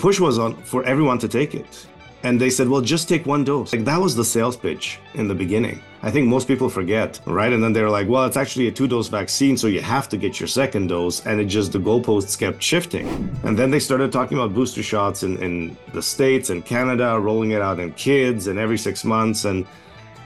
push was on for everyone to take it. And they said, well, just take one dose. Like that was the sales pitch in the beginning. I think most people forget, right? And then they're like, well, it's actually a two dose vaccine, so you have to get your second dose. And it just, the goalposts kept shifting. And then they started talking about booster shots in, in the States and Canada, rolling it out in kids and every six months. And,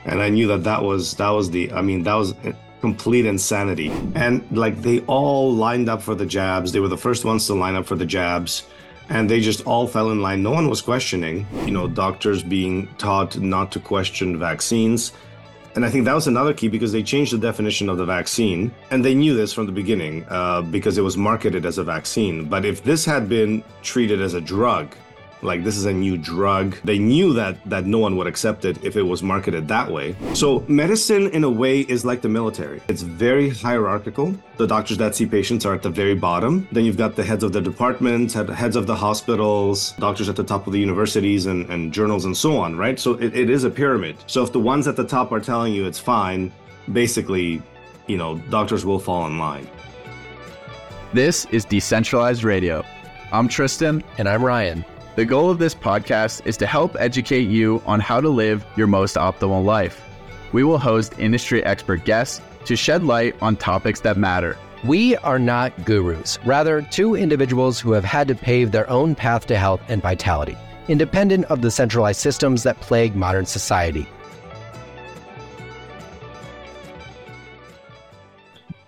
and I knew that that was, that was the, I mean, that was complete insanity. And like they all lined up for the jabs. They were the first ones to line up for the jabs and they just all fell in line. No one was questioning, you know, doctors being taught not to question vaccines. And I think that was another key because they changed the definition of the vaccine. And they knew this from the beginning uh, because it was marketed as a vaccine. But if this had been treated as a drug, like this is a new drug. They knew that that no one would accept it if it was marketed that way. So medicine in a way is like the military. It's very hierarchical. The doctors that see patients are at the very bottom. Then you've got the heads of the departments, heads of the hospitals, doctors at the top of the universities and, and journals and so on, right? So it, it is a pyramid. So if the ones at the top are telling you it's fine, basically, you know, doctors will fall in line. This is Decentralized Radio. I'm Tristan. And I'm Ryan. The goal of this podcast is to help educate you on how to live your most optimal life. We will host industry expert guests to shed light on topics that matter. We are not gurus, rather, two individuals who have had to pave their own path to health and vitality, independent of the centralized systems that plague modern society.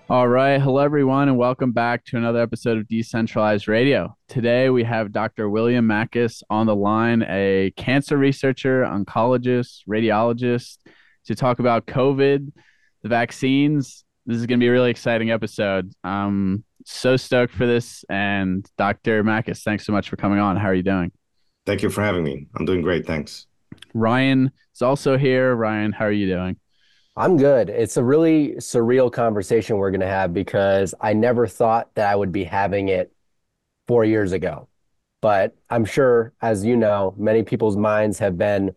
All right. Hello, everyone, and welcome back to another episode of Decentralized Radio. Today, we have Dr. William Makis on the line, a cancer researcher, oncologist, radiologist, to talk about COVID, the vaccines. This is going to be a really exciting episode. I'm so stoked for this. And Dr. Makis, thanks so much for coming on. How are you doing? Thank you for having me. I'm doing great. Thanks. Ryan is also here. Ryan, how are you doing? I'm good. It's a really surreal conversation we're going to have because I never thought that I would be having it four years ago. But I'm sure, as you know, many people's minds have been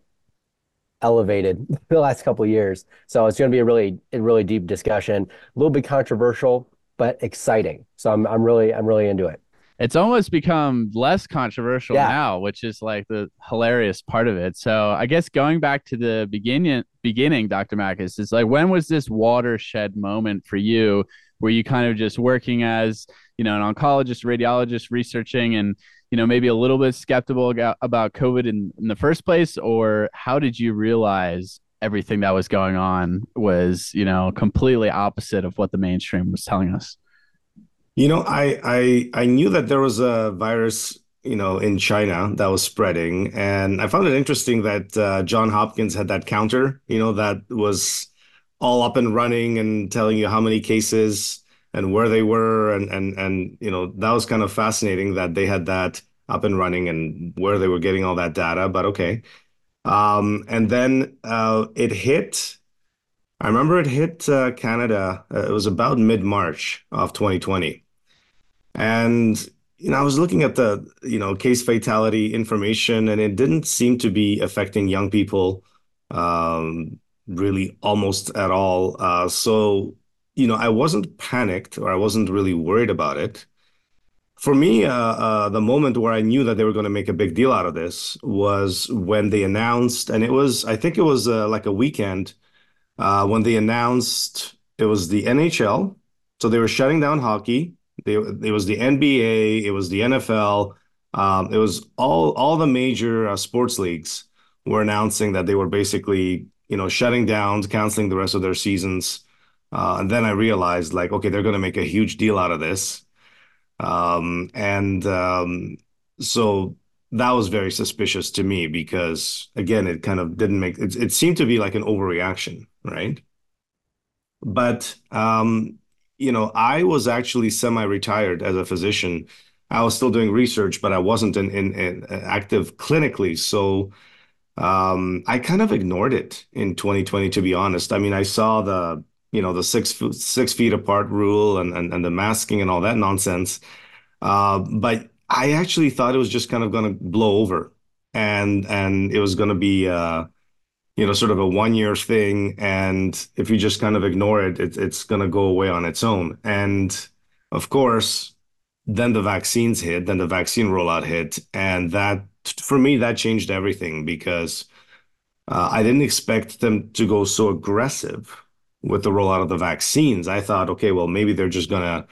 elevated the last couple years. So it's going to be a really, a really deep discussion, a little bit controversial, but exciting. So I'm, I'm really, I'm really into it it's almost become less controversial yeah. now, which is like the hilarious part of it. So I guess going back to the beginning, beginning, Dr. Makis, is like when was this watershed moment for you, where you kind of just working as you know an oncologist, radiologist, researching, and you know maybe a little bit skeptical about COVID in, in the first place, or how did you realize everything that was going on was you know completely opposite of what the mainstream was telling us? You know, I I I knew that there was a virus, you know, in China that was spreading, and I found it interesting that uh, John Hopkins had that counter, you know, that was all up and running and telling you how many cases and where they were, and and and you know, that was kind of fascinating that they had that up and running and where they were getting all that data. But okay, um, and then uh, it hit I remember it hit uh, Canada. Uh, it was about mid March of 2020, and you know I was looking at the you know case fatality information, and it didn't seem to be affecting young people um, really almost at all. Uh, so you know I wasn't panicked or I wasn't really worried about it. For me, uh, uh, the moment where I knew that they were going to make a big deal out of this was when they announced, and it was I think it was uh, like a weekend uh, when they announced it was the NHL. So they were shutting down hockey. They, it was the NBA. It was the NFL. Um, it was all all the major uh, sports leagues were announcing that they were basically you know shutting down, canceling the rest of their seasons. Uh, and then I realized like, okay, they're going to make a huge deal out of this. Um, and um, so that was very suspicious to me because again, it kind of didn't make it, it seemed to be like an overreaction right? But um, you know, I was actually semi-retired as a physician. I was still doing research, but I wasn't in, in, in active clinically. So um, I kind of ignored it in 2020, to be honest. I mean, I saw the you know the six six feet apart rule and and, and the masking and all that nonsense, uh, but I actually thought it was just kind of going to blow over, and and it was going to be. Uh, you know, sort of a one year thing. And if you just kind of ignore it, it it's going to go away on its own. And of course, then the vaccines hit, then the vaccine rollout hit, and that for me that changed everything because uh, I didn't expect them to go so aggressive with the rollout of the vaccines. I thought, okay, well maybe they're just gonna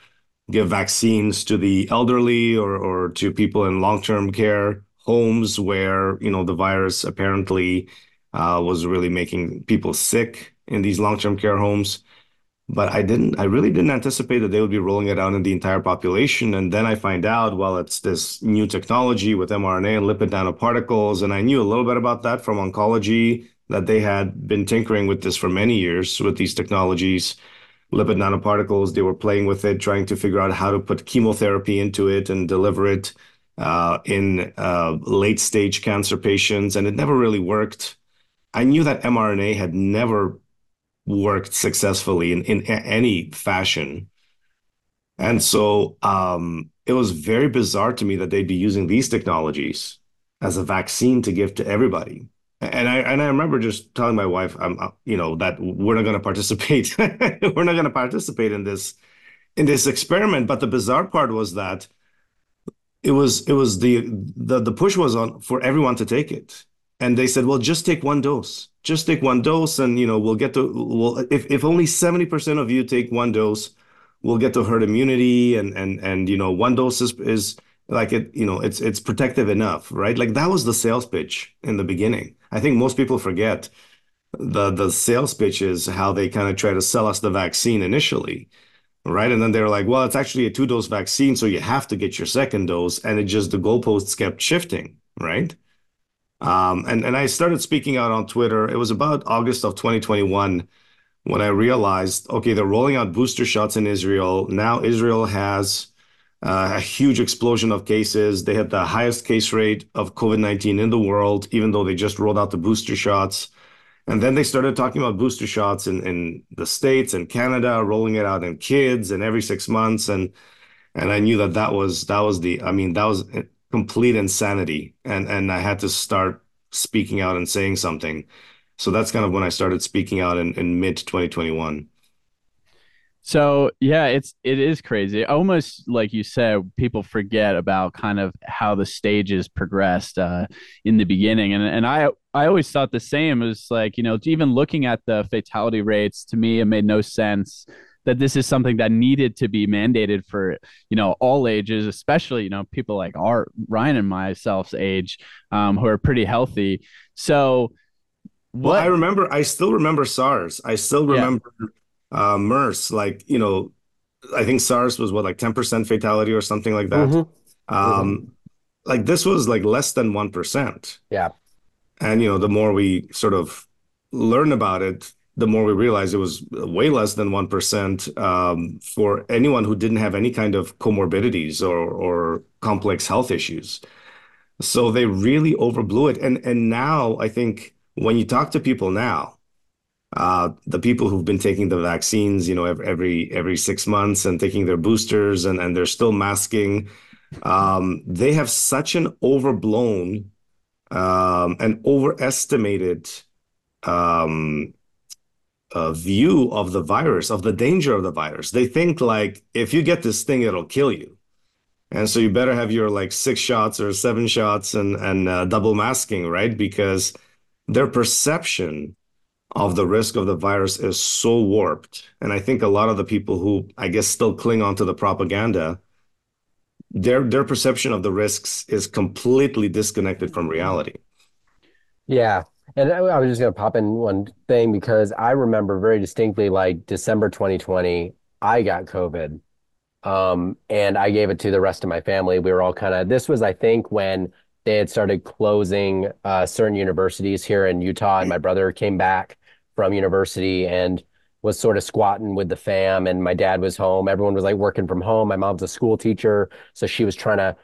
give vaccines to the elderly or or to people in long term care homes where you know the virus apparently uh, was really making people sick in these long term care homes but I didn't, I really didn't anticipate that they would be rolling it out in the entire population. And then I find out, well, it's this new technology with mRNA and lipid nanoparticles. And I knew a little bit about that from oncology, that they had been tinkering with this for many years with these technologies, lipid nanoparticles. They were playing with it, trying to figure out how to put chemotherapy into it and deliver it uh, in uh, late stage cancer patients. And it never really worked. I knew that mRNA had never worked successfully in, in any fashion. And so um, it was very bizarre to me that they'd be using these technologies as a vaccine to give to everybody. And I and I remember just telling my wife, um, uh, you know, that we're not going to participate. we're not going to participate in this in this experiment. But the bizarre part was that it was it was the the the push was on for everyone to take it and they said, well, just take one dose. Just take one dose, and you know we'll get to well if if only seventy percent of you take one dose, we'll get to herd immunity, and and and you know one dose is is like it you know it's it's protective enough, right? Like that was the sales pitch in the beginning. I think most people forget the the sales pitch is how they kind of try to sell us the vaccine initially right? And then they're like, well, it's actually a two dose vaccine, so you have to get your second dose. And it just, the goalposts kept shifting, right? Um, and, and I started speaking out on Twitter. It was about August of 2021 when I realized, okay, they're rolling out booster shots in Israel. Now Israel has uh, a huge explosion of cases. They had the highest case rate of COVID 19 in the world, even though they just rolled out the booster shots. And then they started talking about booster shots in, in the States and Canada, rolling it out in kids and every six months. And and I knew that that was that was the I mean that was complete insanity and and I had to start speaking out and saying something. So that's kind of when I started speaking out in, in mid 2021. So yeah, it's it is crazy. Almost like you said, people forget about kind of how the stages progressed uh, in the beginning, and and I I always thought the same. It was like you know even looking at the fatality rates to me, it made no sense that this is something that needed to be mandated for you know all ages especially you know people like our ryan and myself's age um, who are pretty healthy so what well, i remember i still remember sars i still remember yeah. uh, mers like you know i think sars was what like 10% fatality or something like that mm-hmm. um mm-hmm. like this was like less than 1% yeah and you know the more we sort of learn about it the more we realized it was way less than 1% um, for anyone who didn't have any kind of comorbidities or, or complex health issues. So they really overblew it. And, and now I think when you talk to people now, uh, the people who've been taking the vaccines, you know, every every six months and taking their boosters and, and they're still masking, um, they have such an overblown um, and overestimated um, uh, view of the virus, of the danger of the virus. They think like if you get this thing, it'll kill you, and so you better have your like six shots or seven shots and and uh, double masking, right? Because their perception of the risk of the virus is so warped, and I think a lot of the people who I guess still cling on to the propaganda. Their their perception of the risks is completely disconnected from reality. Yeah, and I, I was just going to pop in one thing because I remember very distinctly, like December 2020, I got COVID. Um, and I gave it to the rest of my family. We were all kind of, this was, I think, when they had started closing uh, certain universities here in Utah. And my brother came back from university and was sort of squatting with the fam. And my dad was home. Everyone was like working from home. My mom's a school teacher. So she was trying to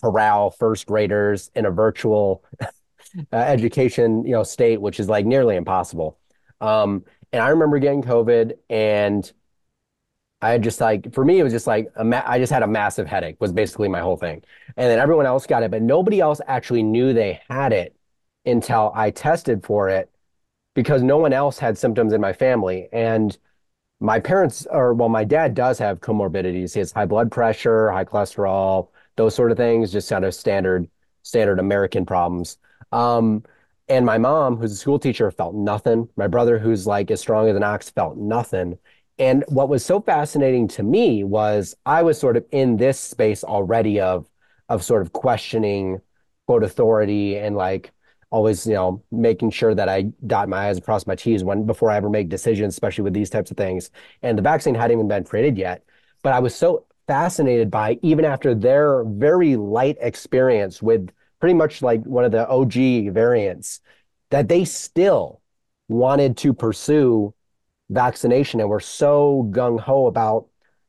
corral first graders in a virtual uh, education, you know, state, which is like nearly impossible. Um, and I remember getting COVID and I just like, for me, it was just like, ma- I just had a massive headache was basically my whole thing. And then everyone else got it, but nobody else actually knew they had it until I tested for it because no one else had symptoms in my family. And my parents, or well, my dad does have comorbidities. He has high blood pressure, high cholesterol, those sort of things, just kind of standard standard American problems. Um, and my mom, who's a school teacher, felt nothing. My brother, who's like as strong as an ox, felt nothing. And what was so fascinating to me was I was sort of in this space already of of sort of questioning quote authority and like always, you know, making sure that I dot my I's across my T's when before I ever make decisions, especially with these types of things. And the vaccine hadn't even been created yet. But I was so fascinated by even after their very light experience with pretty much like one of the OG variants, that they still wanted to pursue vaccination and were so gung ho about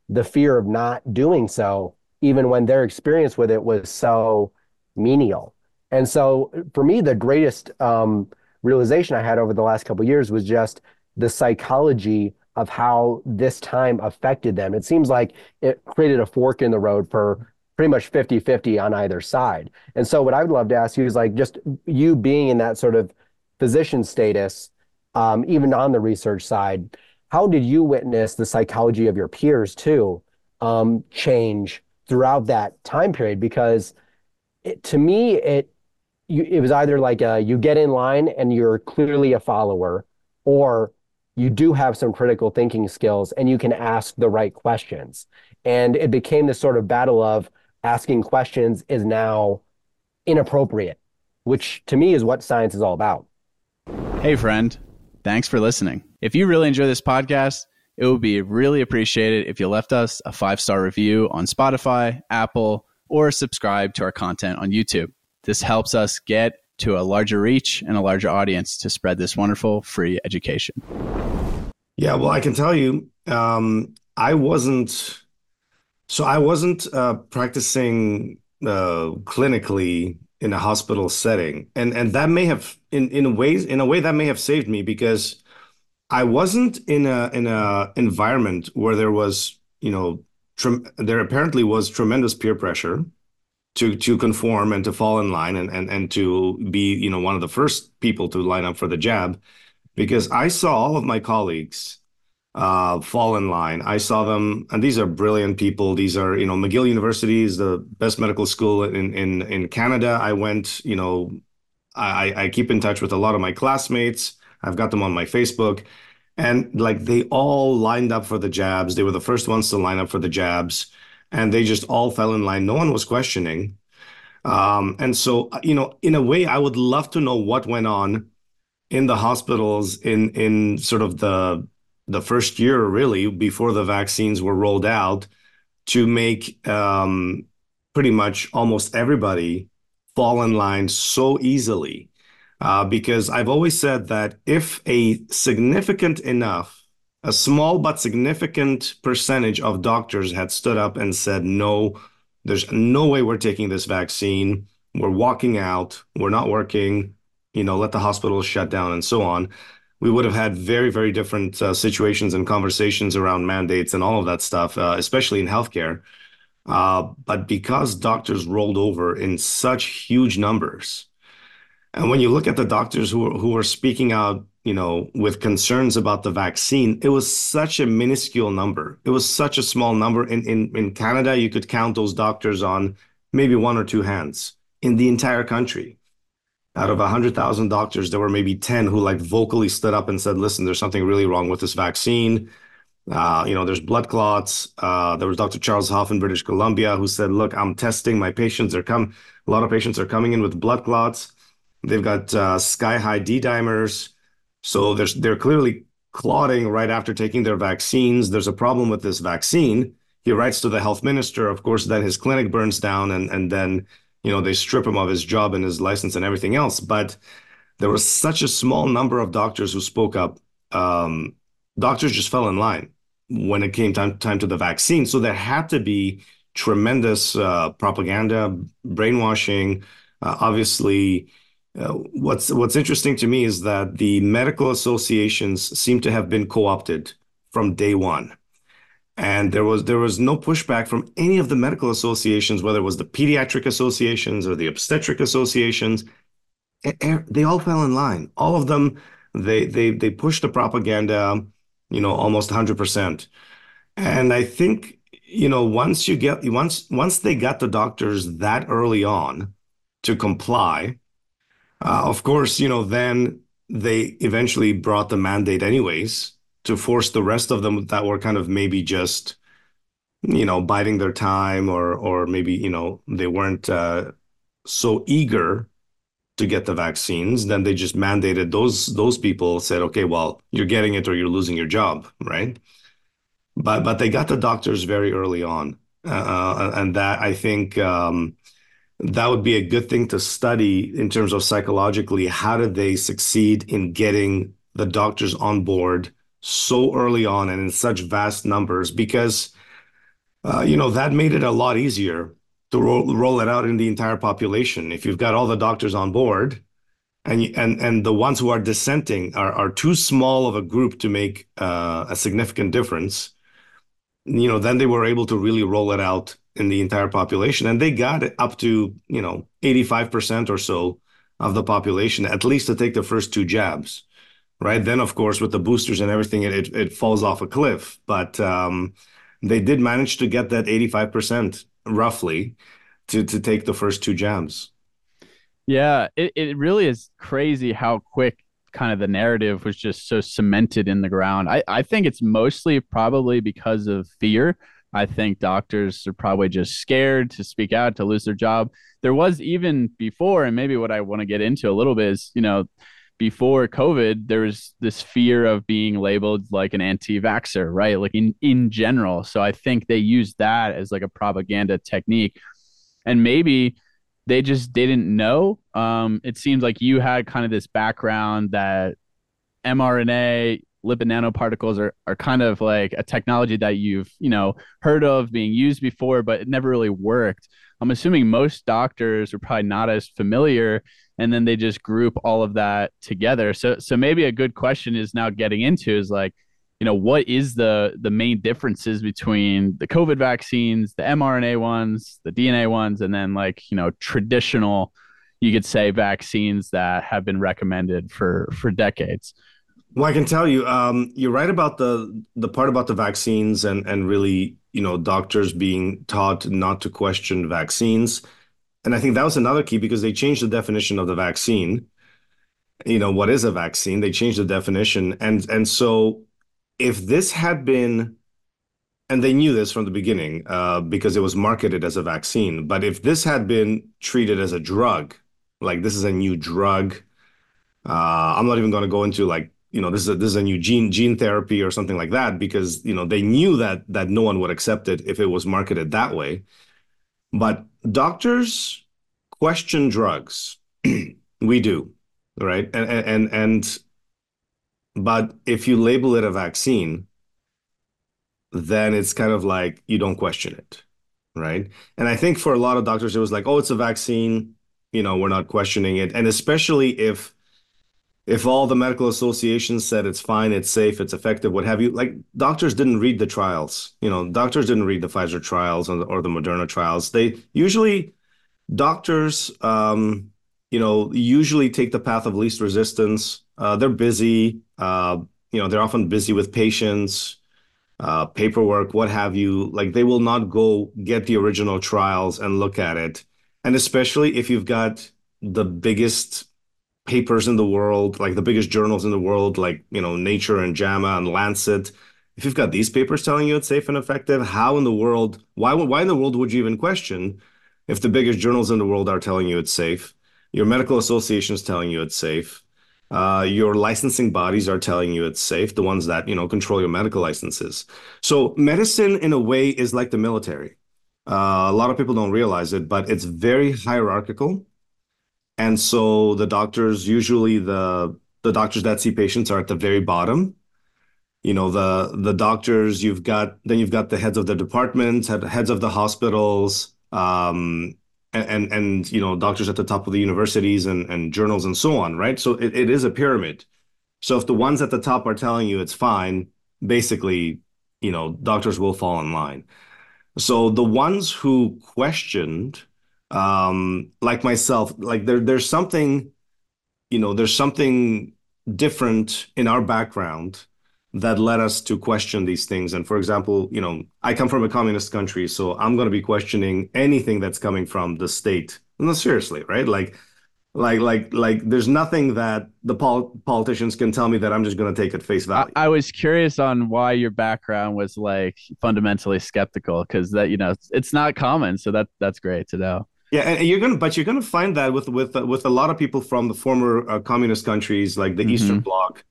the fear of not doing so, even when their experience with it was so menial. And so for me, the greatest um, realization I had over the last couple years was just the psychology of how this time affected them. It seems like it created a fork in the road for pretty much 50 50 on either side. And so, what I would love to ask you is like, just you being in that sort of physician status, um, even on the research side, how did you witness the psychology of your peers too um, change throughout that time period? Because it, to me, it you, it was either like a, you get in line and you're clearly a follower, or you do have some critical thinking skills and you can ask the right questions. And it became this sort of battle of asking questions is now inappropriate, which to me is what science is all about. Hey, friend. Thanks for listening. If you really enjoy this podcast, it would be really appreciated if you left us a five star review on Spotify, Apple, or subscribe to our content on YouTube. This helps us get to a larger reach and a larger audience to spread this wonderful free education. Yeah, well, I can tell you, um, I wasn't. So I wasn't uh, practicing uh, clinically in a hospital setting, and and that may have, in in ways, in a way, that may have saved me because I wasn't in a in a environment where there was, you know, trem- there apparently was tremendous peer pressure to to conform and to fall in line and and and to be you know one of the first people to line up for the jab because I saw all of my colleagues uh, fall in line. I saw them, and these are brilliant people. These are, you know, McGill University is the best medical school in in in Canada. I went, you know, I I keep in touch with a lot of my classmates. I've got them on my Facebook, and like they all lined up for the jabs. They were the first ones to line up for the jabs and they just all fell in line. No one was questioning. Um, and so, you know, in a way, I would love to know what went on in the hospitals in in sort of the the first year, really, before the vaccines were rolled out, to make um, pretty much almost everybody fall in line so easily. Uh, because I've always said that if a significant enough a small but significant percentage of doctors had stood up and said, no, there's no way we're taking this vaccine. We're walking out. We're not working. You know, let the hospitals shut down and so on. We would have had very, very different uh, situations and conversations around mandates and all of that stuff, uh, especially in healthcare. Uh, but because doctors rolled over in such huge numbers, and when you look at the doctors who who were speaking out you know, with concerns about the vaccine, it was such a minuscule number. It was such a small number. In in in Canada, you could count those doctors on maybe one or two hands in the entire country. Out of 100,000 doctors, there were maybe 10 who like vocally stood up and said, listen, there's something really wrong with this vaccine. Uh, you know, there's blood clots. Uh, there was Dr. Charles Hoffe in British Columbia who said, look, I'm testing my patients. They're come, a lot of patients are coming in with blood clots. They've got uh, sky high D dimers. So there's they're clearly clotting right after taking their vaccines. There's a problem with this vaccine. He writes to the health minister. Of course, then his clinic burns down, and and then you know they strip him of his job and his license and everything else. But there was such a small number of doctors who spoke up. Um, doctors just fell in line when it came time time to the vaccine. So there had to be tremendous uh, propaganda, brainwashing. Uh, obviously, uh, what's what's interesting to me is that the medical associations seem to have been co-opted from day one, and there was there was no pushback from any of the medical associations, whether it was the pediatric associations or the obstetric associations. They all fell in line. All of them, they they they pushed the propaganda. you know, almost 100%. And I think, you know, once you get once once they got the doctors that early on to comply, uh, of course, you know, then they eventually brought the mandate anyways to force the rest of them that were kind of maybe just you know biding their time or or maybe you know they weren't uh, so eager to get the vaccines then they just mandated those those people said okay well you're getting it or you're losing your job right? But but they got the doctors very early on. Uh, uh and that i think um, that would be a good thing to study in terms of psychologically how did they succeed in getting the doctors on board so early on and in such vast numbers because uh, you know that made it a lot easier to roll, it out in the entire population. If you've got all the doctors on board and and and the ones who are dissenting are are too small of a group to make uh, a significant difference you know then they were able to really roll it out in the entire population. And they got up to you know 85% or so of the population at least to take the first two jabs right? Then, of course, with the boosters and everything, it it falls off a cliff. But um, they did manage to get that 85% roughly to to take the first two jabs. Yeah, it, it really is crazy how quick kind of the narrative was just so cemented in the ground. I, I think it's mostly probably because of fear. I think doctors are probably just scared to speak out, to lose their job. There was even before, and maybe what I want to get into a little bit is, you know, before COVID, there was this fear of being labeled like an anti-vaxxer, right? Like in in general. So I think they used that as like a propaganda technique, and maybe they just didn't know. Um, it seems like you had kind of this background that mRNA lipid nanoparticles are, are kind of like a technology that you've you know heard of being used before but it never really worked i'm assuming most doctors are probably not as familiar and then they just group all of that together. So so maybe a good question is now getting into is like, you know, what is the the main differences between the COVID vaccines, the mRNA ones, the DNA ones, and then like, you know, traditional you could say vaccines that have been recommended for for decades. Well, I can tell you, um, you're right about the the part about the vaccines and and really, you know, doctors being taught not to question vaccines. And I think that was another key because they changed the definition of the vaccine. You know, what is a vaccine? They changed the definition. And and so if this had been and they knew this from the beginning uh, because it was marketed as a vaccine. But if this had been treated as a drug, like this is a new drug, uh, I'm not even going to go into like you know this is a, this is a new gene gene therapy or something like that because you know they knew that that no one would accept it if it was marketed that way. But doctors question drugs. we do, right? And, and and but if you label it a vaccine, then it's kind of like you don't question it, right? And I think for a lot of doctors, it was like, oh, it's a vaccine. You know, we're not questioning it. And especially if if all the medical associations said it's fine, it's safe, it's effective, what have you, like doctors didn't read the trials. You know, doctors didn't read the Pfizer trials or the, or the Moderna trials. They usually doctors, um, you know, usually take the path of least resistance. Uh, they're busy. Uh, you know, they're often busy with patients, uh, paperwork, what have you. Like they will not go get the original trials and look at it. And especially if you've got the biggest papers in the world, like the biggest journals in the world, like you know Nature and JAMA and Lancet. If you've got these papers telling you it's safe and effective, how in the world? Why? Why in the world would you even question if the biggest journals in the world are telling you it's safe? Your medical association is telling you it's safe. Uh, your licensing bodies are telling you it's safe. The ones that you know control your medical licenses. So medicine, in a way, is like the military. Uh, a lot of people don't realize it, but it's very hierarchical and so the doctors, usually the the doctors that see patients are at the very bottom. You know, the the doctors you've got then you've got the heads of the departments, heads of the hospitals, um, and, and, and you know doctors at the top of the universities and, and journals and so on, right? So it, it is a pyramid. So if the ones at the top are telling you it's fine, basically, you know, doctors will fall in line. So the ones who questioned um, like myself, like there there's something, you know, there's something different in our background that led us to question these things. And for example, you know, I come from a communist country, so I'm going to be questioning anything that's coming from the state. No, seriously, right? Like, like, like, like, there's nothing that the pol- politicians can tell me that I'm just going to take at face value. I, I, was curious on why your background was like fundamentally skeptical, because that you know it's, it's not common. So that that's great to know. Yeah, and you're gonna, but you're gonna find that with with uh, with a lot of people from the former uh, communist countries, like the mm-hmm. Eastern Bloc,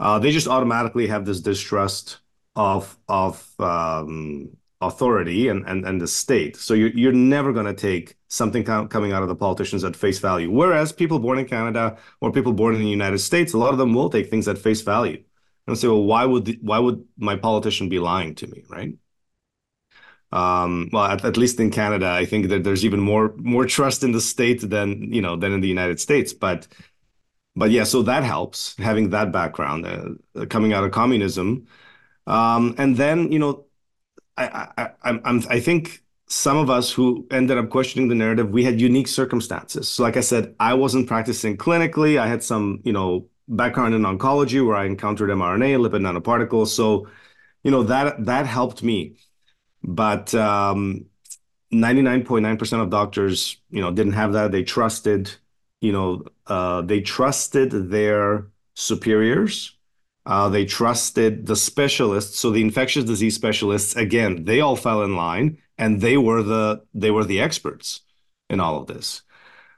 uh, they just automatically have this distrust of of um, authority and, and and the state. So you're you're never gonna take something com- coming out of the politicians at face value. Whereas people born in Canada or people born in the United States, a lot of them will take things at face value and say, well, why would the, why would my politician be lying to me, right? Um, well, at, at, least in Canada, I think that there's even more more trust in the state than you know than in the United States. But but yeah, so that helps having that background uh, coming out of communism, um, and then you know, I, I I'm, I'm I think some of us who ended up questioning the narrative, we had unique circumstances. So, like I said, I wasn't practicing clinically. I had some you know background in oncology where I encountered mRNA, lipid nanoparticles. So, you know that that helped me but um, 99.9% of doctors, you know, didn't have that. They trusted, you know, uh, they trusted their superiors. Uh, they trusted the specialists. So the infectious disease specialists, again, they all fell in line, and they were the they were the experts in all of this,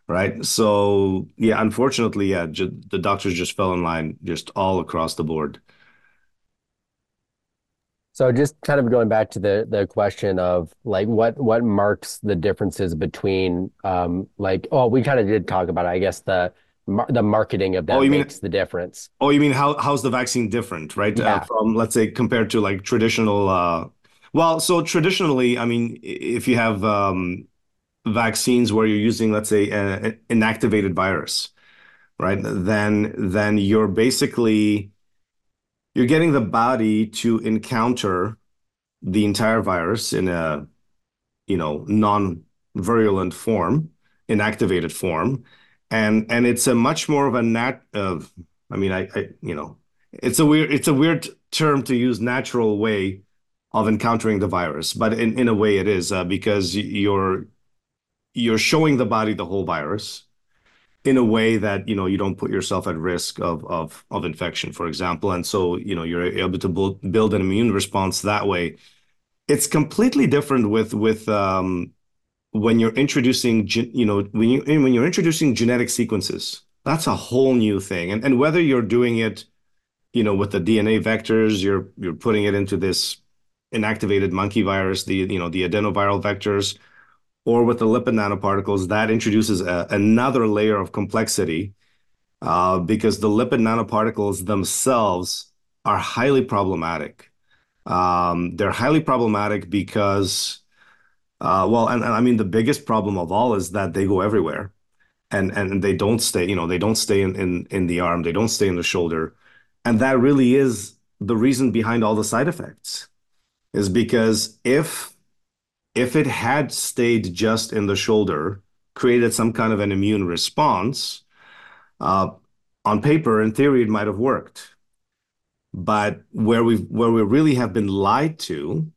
right? So yeah, unfortunately, yeah, ju- the doctors just fell in line just all across the board. So just kind of going back to the the question of like what what marks the differences between um like oh we kind of did talk about it, I guess the the marketing of that oh, you makes mean, the difference. Oh, you mean how how's the vaccine different, right? Yeah. Uh, from let's say compared to like traditional uh well, so traditionally, I mean, if you have um vaccines where you're using let's say an inactivated virus, right? Then then you're basically you're getting the body to encounter the entire virus in a you know non-virulent form inactivated form. And and it's a much more of a nat of i mean I, I you know it's a weird it's a weird term to use natural way of encountering the virus. But in, in a way it is uh, because you're you're showing the body the whole virus in a way that you know you don't put yourself at risk of of of infection, for example, and so you know you're able to build build an immune response that way. It's completely different with with um, when you're introducing you know when you when you're introducing genetic sequences. That's a whole new thing, and and whether you're doing it, you know, with the DNA vectors, you're you're putting it into this inactivated monkey virus, the you know the adenoviral vectors or with the lipid nanoparticles, that introduces a, another layer of complexity uh, because the lipid nanoparticles themselves are highly problematic. Um, they're highly problematic because, uh, well, and, and, I mean the biggest problem of all is that they go everywhere, and and they don't stay. You know, they don't stay in in in the arm. They don't stay in the shoulder, and that really is the reason behind all the side effects. Is because if if it had stayed just in the shoulder, created some kind of an immune response, uh, on paper, in theory, it might have worked. But where we where we really have been lied to,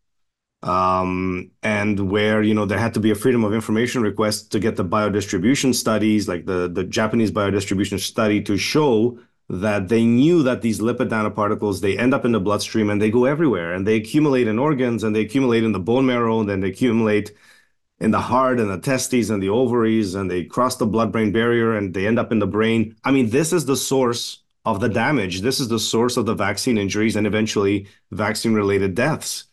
um, and where you know there had to be a freedom of information request to get the biodistribution studies, like the the Japanese biodistribution study, to show that they knew that these lipid nanoparticles they end up in the bloodstream and they go everywhere and they accumulate in organs and they accumulate in the bone marrow and then they accumulate in the heart and the testes and the ovaries and they cross the blood brain barrier and they end up in the brain. I mean this is the source of the damage. This is the source of the vaccine injuries and eventually vaccine related deaths.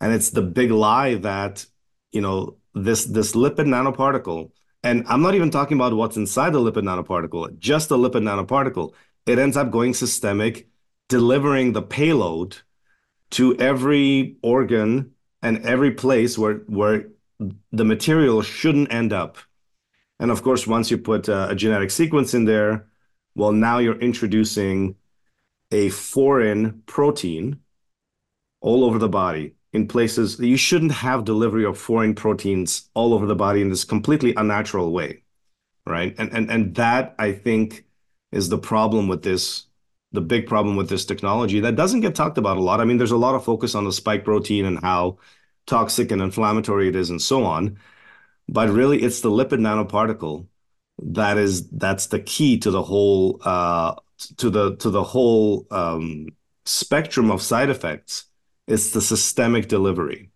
And it's the big lie that you know this this lipid nanoparticle and i'm not even talking about what's inside the lipid nanoparticle just the lipid nanoparticle it ends up going systemic, delivering the payload to every organ and every place where where the material shouldn't end up. And of course, once you put a, a genetic sequence in there, well, now you're introducing a foreign protein all over the body in places that you shouldn't have delivery of foreign proteins all over the body in this completely unnatural way right and and and that i think is the problem with this the big problem with this technology that doesn't get talked about a lot. I mean, there's a lot of focus on the spike protein and how toxic and inflammatory it is and so on. But really, it's the lipid nanoparticle that is that's the key to the whole uh, to the to the whole um, spectrum of side effects. It's the systemic delivery.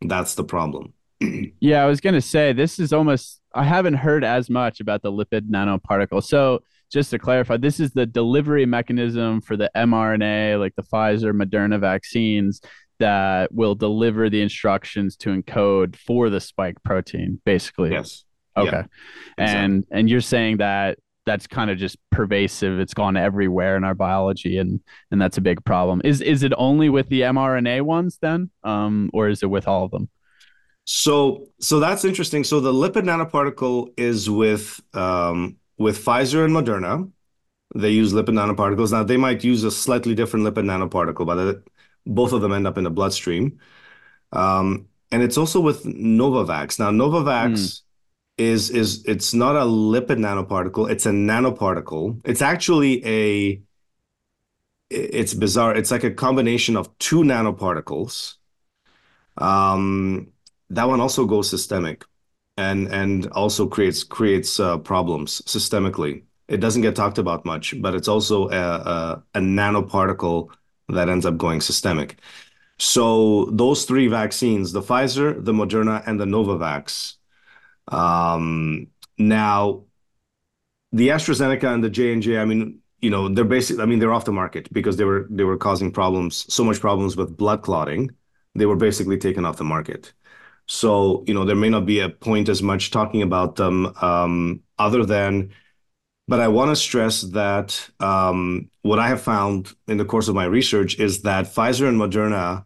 That's the problem. yeah, I was gonna say this is almost I haven't heard as much about the lipid nanoparticle. So just to clarify, this is the delivery mechanism for the mRNA, like the Pfizer, Moderna vaccines that will deliver the instructions to encode for the spike protein, basically. Yes. Okay. Yeah, and exactly. and you're saying that that's kind of just pervasive. It's gone everywhere in our biology, and and that's a big problem. Is is it only with the mRNA ones then, um, or is it with all of them? So so that's interesting. So the lipid nanoparticle is with um, with Pfizer and Moderna. They use lipid nanoparticles. Now they might use a slightly different lipid nanoparticle, but both of them end up in the bloodstream. Um, and it's also with Novavax. Now Novavax mm. is is it's not a lipid nanoparticle; it's a nanoparticle. It's actually a it's bizarre. It's like a combination of two nanoparticles. Um, that one also goes systemic and and also creates creates uh, problems systemically. It doesn't get talked about much, but it's also a, nanoparticle that ends up going systemic. So those three vaccines, the Pfizer, the Moderna, and the Novavax. Um, now, the AstraZeneca and the J and J. I mean, you know, they're basically. I mean, they're off the market because they were they were causing problems, so much problems with blood clotting. They were basically taken off the market. So, you know, there may not be a point as much talking about them um, other than, but I want to stress that um, what I have found in the course of my research is that Pfizer and Moderna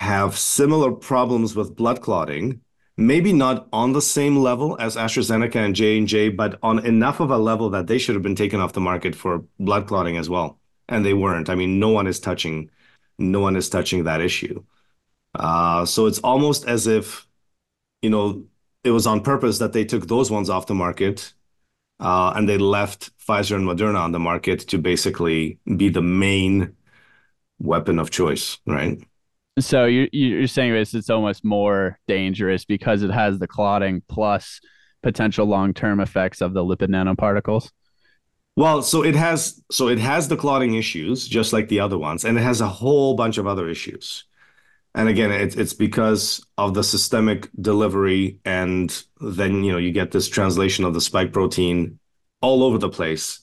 have similar problems with blood clotting, maybe not on the same level as AstraZeneca and J&J, but on enough of a level that they should have been taken off the market for blood clotting as well. And they weren't. I mean, no one is touching, no one is touching that issue. Uh, so it's almost as if, you know, it was on purpose that they took those ones off the market, uh, and they left Pfizer and Moderna on the market to basically be the main weapon of choice, right? So you're you're saying it's it's almost more dangerous because it has the clotting plus potential long term effects of the lipid nanoparticles. Well, so it has so it has the clotting issues just like the other ones, and it has a whole bunch of other issues. And again, it's it's because of the systemic delivery, and then you know you get this translation of the spike protein all over the place,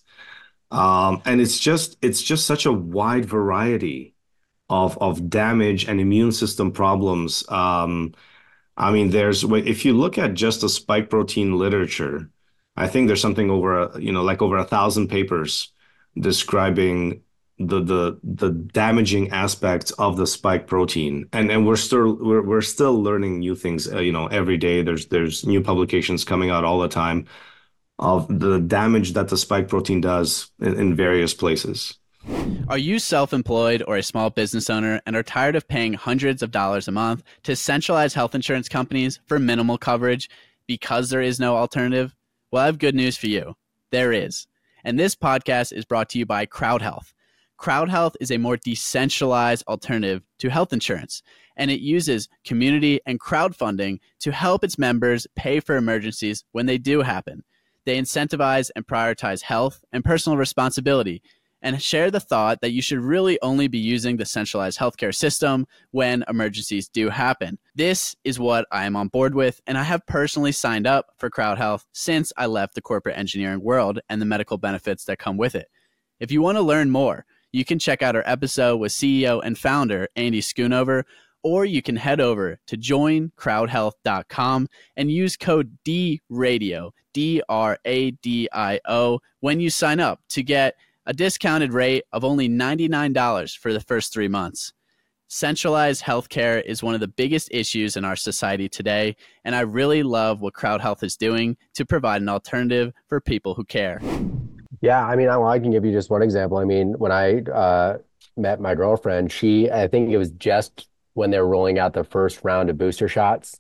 um, and it's just it's just such a wide variety of of damage and immune system problems. Um, I mean, there's if you look at just the spike protein literature, I think there's something over you know like over a thousand papers describing the the the damaging aspects of the spike protein. And and we're still we're, we're still learning new things uh, you know every day. There's there's new publications coming out all the time of the damage that the spike protein does in, in various places. Are you self-employed or a small business owner and are tired of paying hundreds of dollars a month to centralized health insurance companies for minimal coverage because there is no alternative? Well i have good news for you. There is. And this podcast is brought to you by crowd health Crowd Health is a more decentralized alternative to health insurance, and it uses community and crowdfunding to help its members pay for emergencies when they do happen. They incentivize and prioritize health and personal responsibility and share the thought that you should really only be using the centralized healthcare system when emergencies do happen. This is what I am on board with, and I have personally signed up for Crowd Health since I left the corporate engineering world and the medical benefits that come with it. If you want to learn more, you can check out our episode with CEO and founder Andy Schoonover, or you can head over to joincrowdhealth.com and use code DRADIO, D R A D I O, when you sign up to get a discounted rate of only $99 for the first three months. Centralized healthcare is one of the biggest issues in our society today, and I really love what Crowd Health is doing to provide an alternative for people who care. Yeah, I mean, I, I can give you just one example. I mean, when I uh, met my girlfriend, she, I think it was just when they were rolling out the first round of booster shots.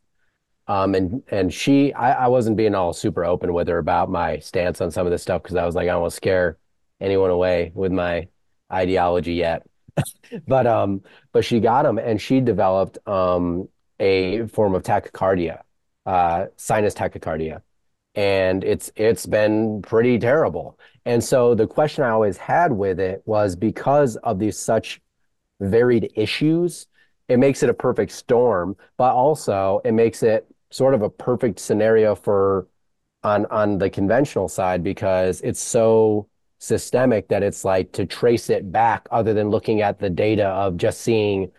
Um, and and she, I, I wasn't being all super open with her about my stance on some of this stuff because I was like, I don't want to scare anyone away with my ideology yet. but um, but she got them, and she developed um a form of tachycardia, uh, sinus tachycardia, and it's it's been pretty terrible. And so the question I always had with it was because of these such varied issues, it makes it a perfect storm, but also it makes it sort of a perfect scenario for on on the conventional side because it's so systemic that it's like to trace it back other than looking at the data of just seeing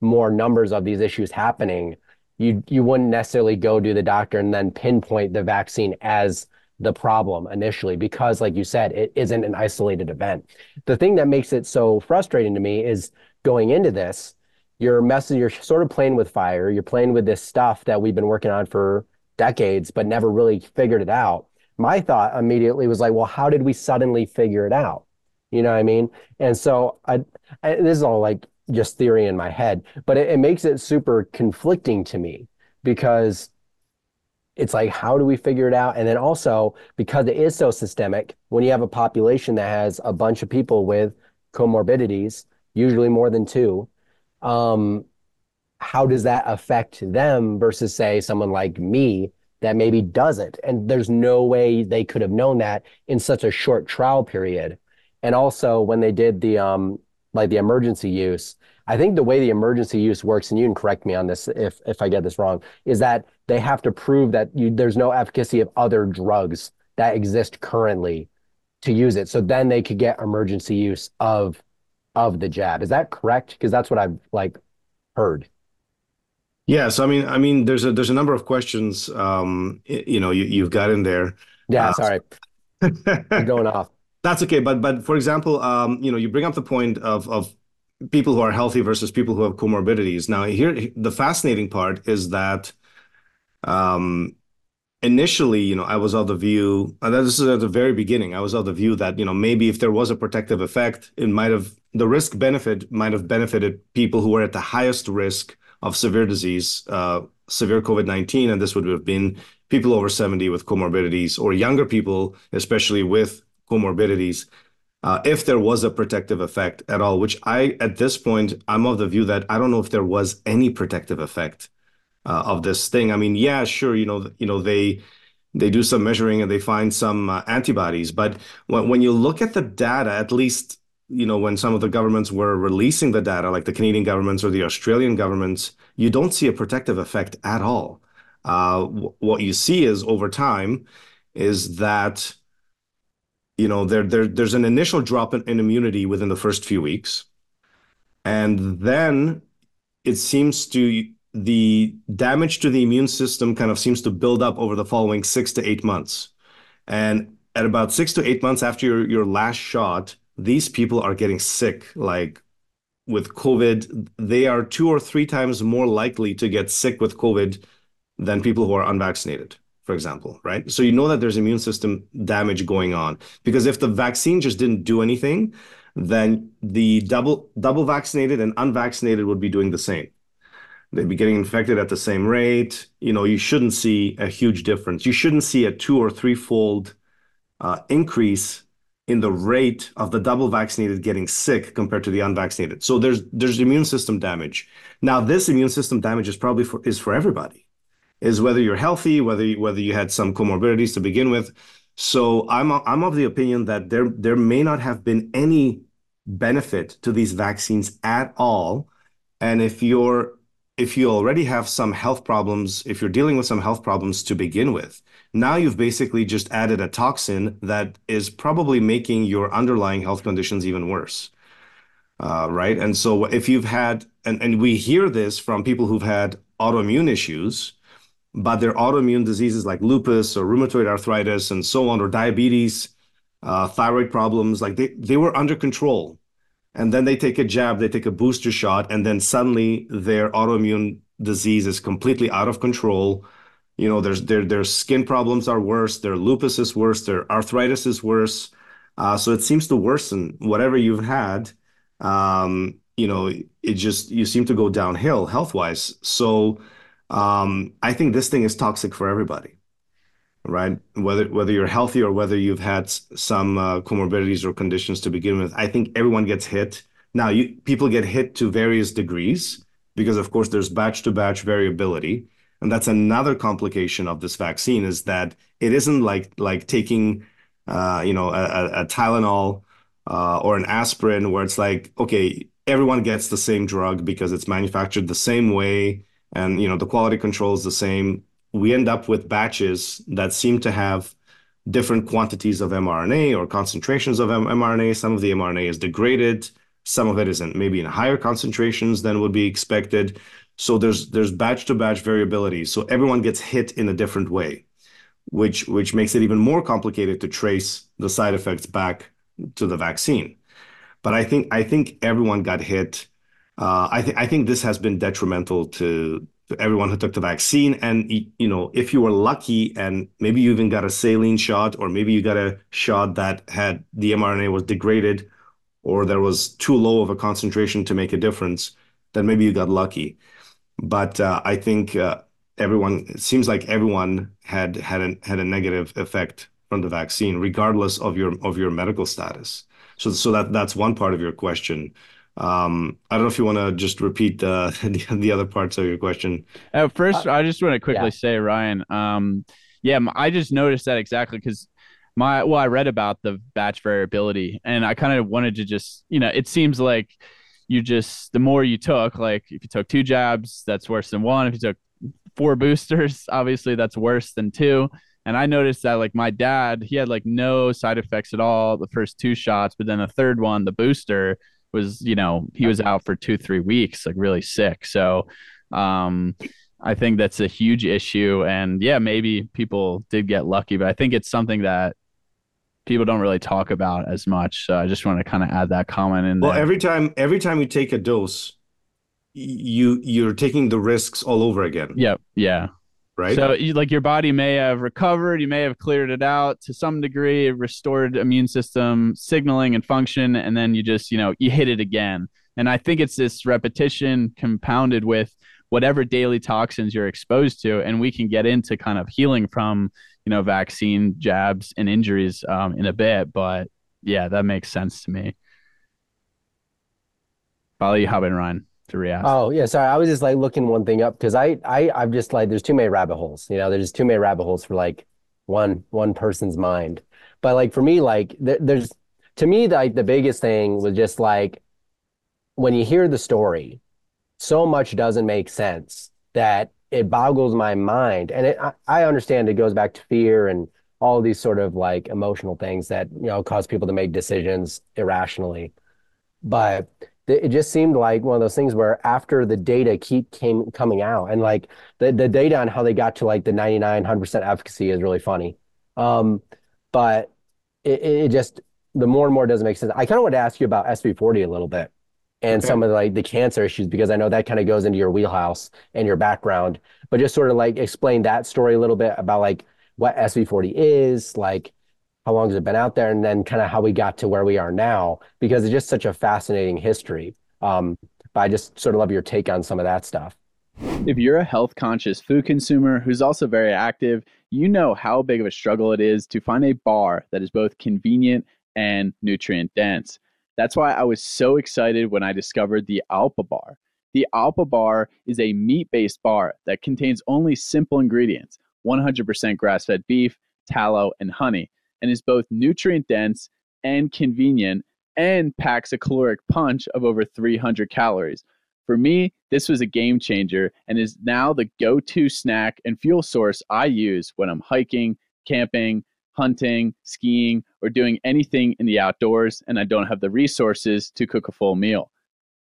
more numbers of these issues happening you you wouldn't necessarily go to the doctor and then pinpoint the vaccine as the problem initially because like you said it isn't an isolated event the thing that makes it so frustrating to me is going into this you're messing you're sort of playing with fire you're playing with this stuff that we've been working on for decades but never really figured it out my thought immediately was like, well, how did we suddenly figure it out? You know what I mean? And so I, I this is all like just theory in my head, but it, it makes it super conflicting to me because it's like, how do we figure it out? And then also because it is so systemic, when you have a population that has a bunch of people with comorbidities, usually more than two, um, how does that affect them versus say someone like me that maybe doesn't. And there's no way they could have known that in such a short trial period. And also when they did the um like the emergency use, I think the way the emergency use works, and you can correct me on this if if I get this wrong, is that they have to prove that you, there's no efficacy of other drugs that exist currently to use it. So then they could get emergency use of of the jab. Is that correct? Because that's what I've like heard. Yeah, so I mean, I mean, there's a there's a number of questions, um, you know, you you've got in there. Yeah, uh, sorry, going off. That's okay, but but for example, um, you know, you bring up the point of of people who are healthy versus people who have comorbidities. Now, here the fascinating part is that, um, initially, you know, I was of the view, and this is at the very beginning, I was of the view that you know maybe if there was a protective effect, it might have the risk benefit might have benefited people who were at the highest risk of severe disease, uh, severe COVID-19, and this would have been people over 70 with comorbidities or younger people, especially with comorbidities, uh, if there was a protective effect at all, which I, at this point, I'm of the view that I don't know if there was any protective effect uh, of this thing. I mean, yeah, sure, you know, you know, they they do some measuring and they find some uh, antibodies, but when when you look at the data, at least you know, when some of the governments were releasing the data, like the Canadian governments or the Australian governments, you don't see a protective effect at all. Uh, what you see is over time is that you know there, there there's an initial drop in, in immunity within the first few weeks, and then it seems to the damage to the immune system kind of seems to build up over the following six to eight months, and at about six to eight months after your, your last shot these people are getting sick like with covid. They are two or three times more likely to get sick with covid than people who are unvaccinated for example right so you know that there's immune system damage going on because if the vaccine just didn't do anything then the double double vaccinated and unvaccinated would be doing the same they'd be getting infected at the same rate you know you shouldn't see a huge difference you shouldn't see a two or threefold uh, increase in the rate of the double vaccinated getting sick compared to the unvaccinated. So there's there's immune system damage. Now this immune system damage is probably for is for everybody. Is whether you're healthy, whether you, whether you had some comorbidities to begin with. So I'm I'm of the opinion that there there may not have been any benefit to these vaccines at all. And if you're if you already have some health problems, if you're dealing with some health problems to begin with, now you've basically just added a toxin that is probably making your underlying health conditions even worse. Uh, right. And so if you've had, and, and we hear this from people who've had autoimmune issues, but their autoimmune diseases like lupus or rheumatoid arthritis and so on, or diabetes, uh, thyroid problems, like they, they were under control and then they take a jab, they take a booster shot, and then suddenly their autoimmune disease is completely out of control. You know, there's their their skin problems are worse, their lupus is worse, their arthritis is worse. Uh, so it seems to worsen whatever you've had. Um, you know, it just you seem to go downhill health wise. So um, I think this thing is toxic for everybody. right? Whether whether you're healthy or whether you've had some uh, comorbidities or conditions to begin with, I think everyone gets hit. Now, you people get hit to various degrees because, of course, there's batch to batch variability, and that's another complication of this vaccine is that it isn't like like taking, uh, you know, a, a Tylenol uh, or an aspirin where it's like, okay, everyone gets the same drug because it's manufactured the same way, and you know the quality control is the same we end up with batches that seem to have different quantities of mRNA or concentrations of mRNA. Some of the mRNA is degraded, some of it isn't, maybe in higher concentrations than would be expected. So there's there's batch to batch variability. So everyone gets hit in a different way, which which makes it even more complicated to trace the side effects back to the vaccine. But I think I think everyone got hit. Uh, I think I think this has been detrimental to everyone who took the vaccine. And, you know, if you were lucky and maybe you even got a saline shot, or maybe you got a shot that had the mRNA was degraded, or there was too low of a concentration to make a difference, then maybe you got lucky. But uh, I think uh, everyone, it seems like everyone had had a, had a negative effect from the vaccine, regardless of your of your medical status. So, so that that's one part of your question. Um, I don't know if you want to just repeat the, the, the other parts of your question. Uh, first, uh, I just want to quickly yeah. say, Ryan. Um, yeah, I just noticed that exactly because my well, I read about the batch variability, and I kind of wanted to just, you know, it seems like you just the more you took, like if you took two jabs, that's worse than one. If you took four boosters, obviously that's worse than two. And I noticed that like my dad, he had like no side effects at all the first two shots, but then the third one, the booster, was you know he was out for two three weeks like really sick. So um i think that's a huge issue. And yeah maybe people did get lucky but i think it's something that people don't really talk about as much. So i just want to kind of add that comment in well there. every time every time you take a dose you you're taking the risks all over again. Yep. Yeah right? So, you, like your body may have recovered, you may have cleared it out to some degree, restored immune system signaling and function, and then you just, you know, you hit it again. And I think it's this repetition compounded with whatever daily toxins you're exposed to, and we can get into kind of healing from, you know, vaccine jabs and injuries um, in a bit. But yeah, that makes sense to me. Follow you, and Ryan react. Oh yeah, sorry. I was just like looking one thing up because I I I'm just like there's too many rabbit holes. You know, there's too many rabbit holes for like one one person's mind. But like for me, like there, there's to me like the biggest thing was just like when you hear the story, so much doesn't make sense that it boggles my mind. And it, I, I understand it goes back to fear and all these sort of like emotional things that you know cause people to make decisions irrationally. But it just seemed like one of those things where after the data keep came coming out and like the, the data on how they got to like the 99 100% efficacy is really funny um, but it, it just the more and more doesn't make sense i kind of want to ask you about SV40 a little bit and okay. some of the, like the cancer issues because i know that kind of goes into your wheelhouse and your background but just sort of like explain that story a little bit about like what SV40 is like how long has it been out there, and then kind of how we got to where we are now, because it's just such a fascinating history. Um, but I just sort of love your take on some of that stuff. If you're a health conscious food consumer who's also very active, you know how big of a struggle it is to find a bar that is both convenient and nutrient dense. That's why I was so excited when I discovered the Aupa Bar. The Aupa Bar is a meat based bar that contains only simple ingredients 100% grass fed beef, tallow, and honey and is both nutrient dense and convenient and packs a caloric punch of over 300 calories. For me, this was a game changer and is now the go to snack and fuel source I use when I'm hiking, camping, hunting, skiing, or doing anything in the outdoors and I don't have the resources to cook a full meal.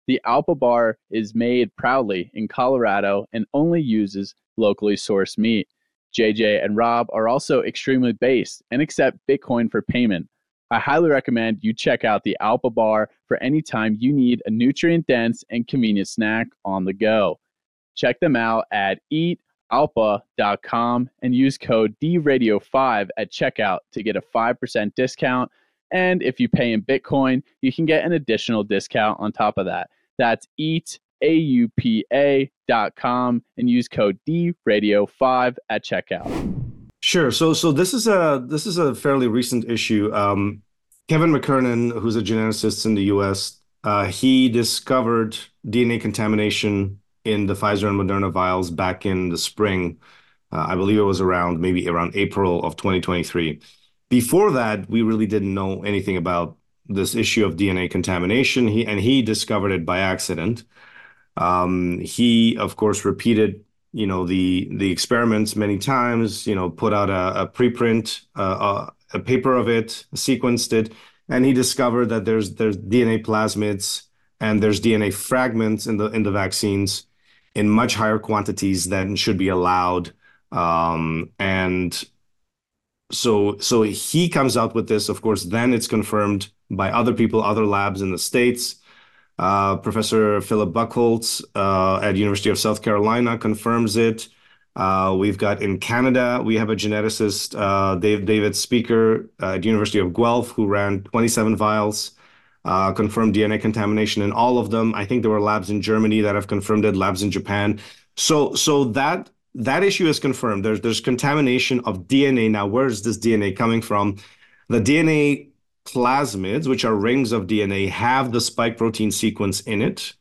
The Aupa Bar is made proudly in Colorado and only uses locally sourced meat. JJ and Rob are also extremely based and accept Bitcoin for payment. I highly recommend you check out the Aupa Bar for any time you need a nutrient dense and convenient snack on the go. Check them out at eataupa.com and use code DRadio5 at checkout to get a 5% discount. And if you pay in Bitcoin, you can get an additional discount on top of that. That's eat aupa.com and use code DRadio5 at checkout. Sure. So so this is a this is a fairly recent issue. Um, Kevin McKernan, who's a geneticist in the U.S., uh, he discovered DNA contamination in the Pfizer and Moderna vials back in the spring. Uh, I believe it was around maybe around April of 2023. Before that, we really didn't know anything about this issue of DNA contamination. He and he discovered it by accident. Um, he, of course, repeated you know the the experiments many times. You know, put out a, a preprint, uh, a, a paper of it, sequenced it, and he discovered that there's there's DNA plasmids and there's DNA fragments in the in the vaccines in much higher quantities than should be allowed. Um, and so so he comes out with this. Of course, then it's confirmed by other people, other labs in the states. Uh, Professor Philip Buckhaults uh, at University of South Carolina confirms it. Uh, we've got in Canada, we have a geneticist, uh, Dave, David Speicher uh, at University of Guelph, who ran 27 vials, uh, confirmed DNA contamination in all of them. I think there were labs in Germany that have confirmed it, labs in Japan. So, so that that issue is confirmed. There's there's contamination of DNA. Now, where is this DNA coming from? The DNA plasmids, which are rings of DNA, have the spike protein sequence in it.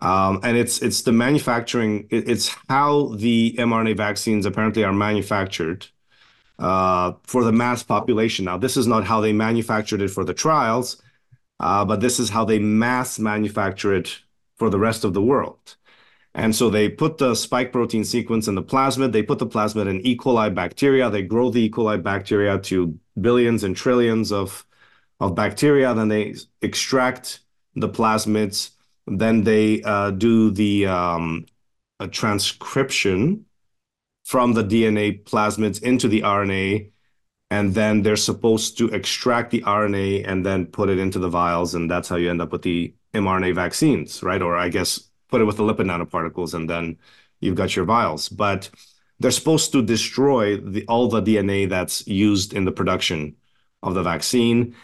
Um, and it's it's the manufacturing, it's how the mRNA vaccines apparently are manufactured uh, for the mass population. Now, this is not how they manufactured it for the trials, uh, but this is how they mass manufacture it for the rest of the world. And so they put the spike protein sequence in the plasmid. They put the plasmid in E. coli bacteria. They grow the E. coli bacteria to billions and trillions of, of bacteria. Then they extract the plasmids. Then they uh, do the um, transcription from the DNA plasmids into the RNA. And then they're supposed to extract the RNA and then put it into the vials. And that's how you end up with the mRNA vaccines, right? Or I guess put it with the lipid nanoparticles, and then you've got your vials. But they're supposed to destroy the, all the DNA that's used in the production of the vaccine.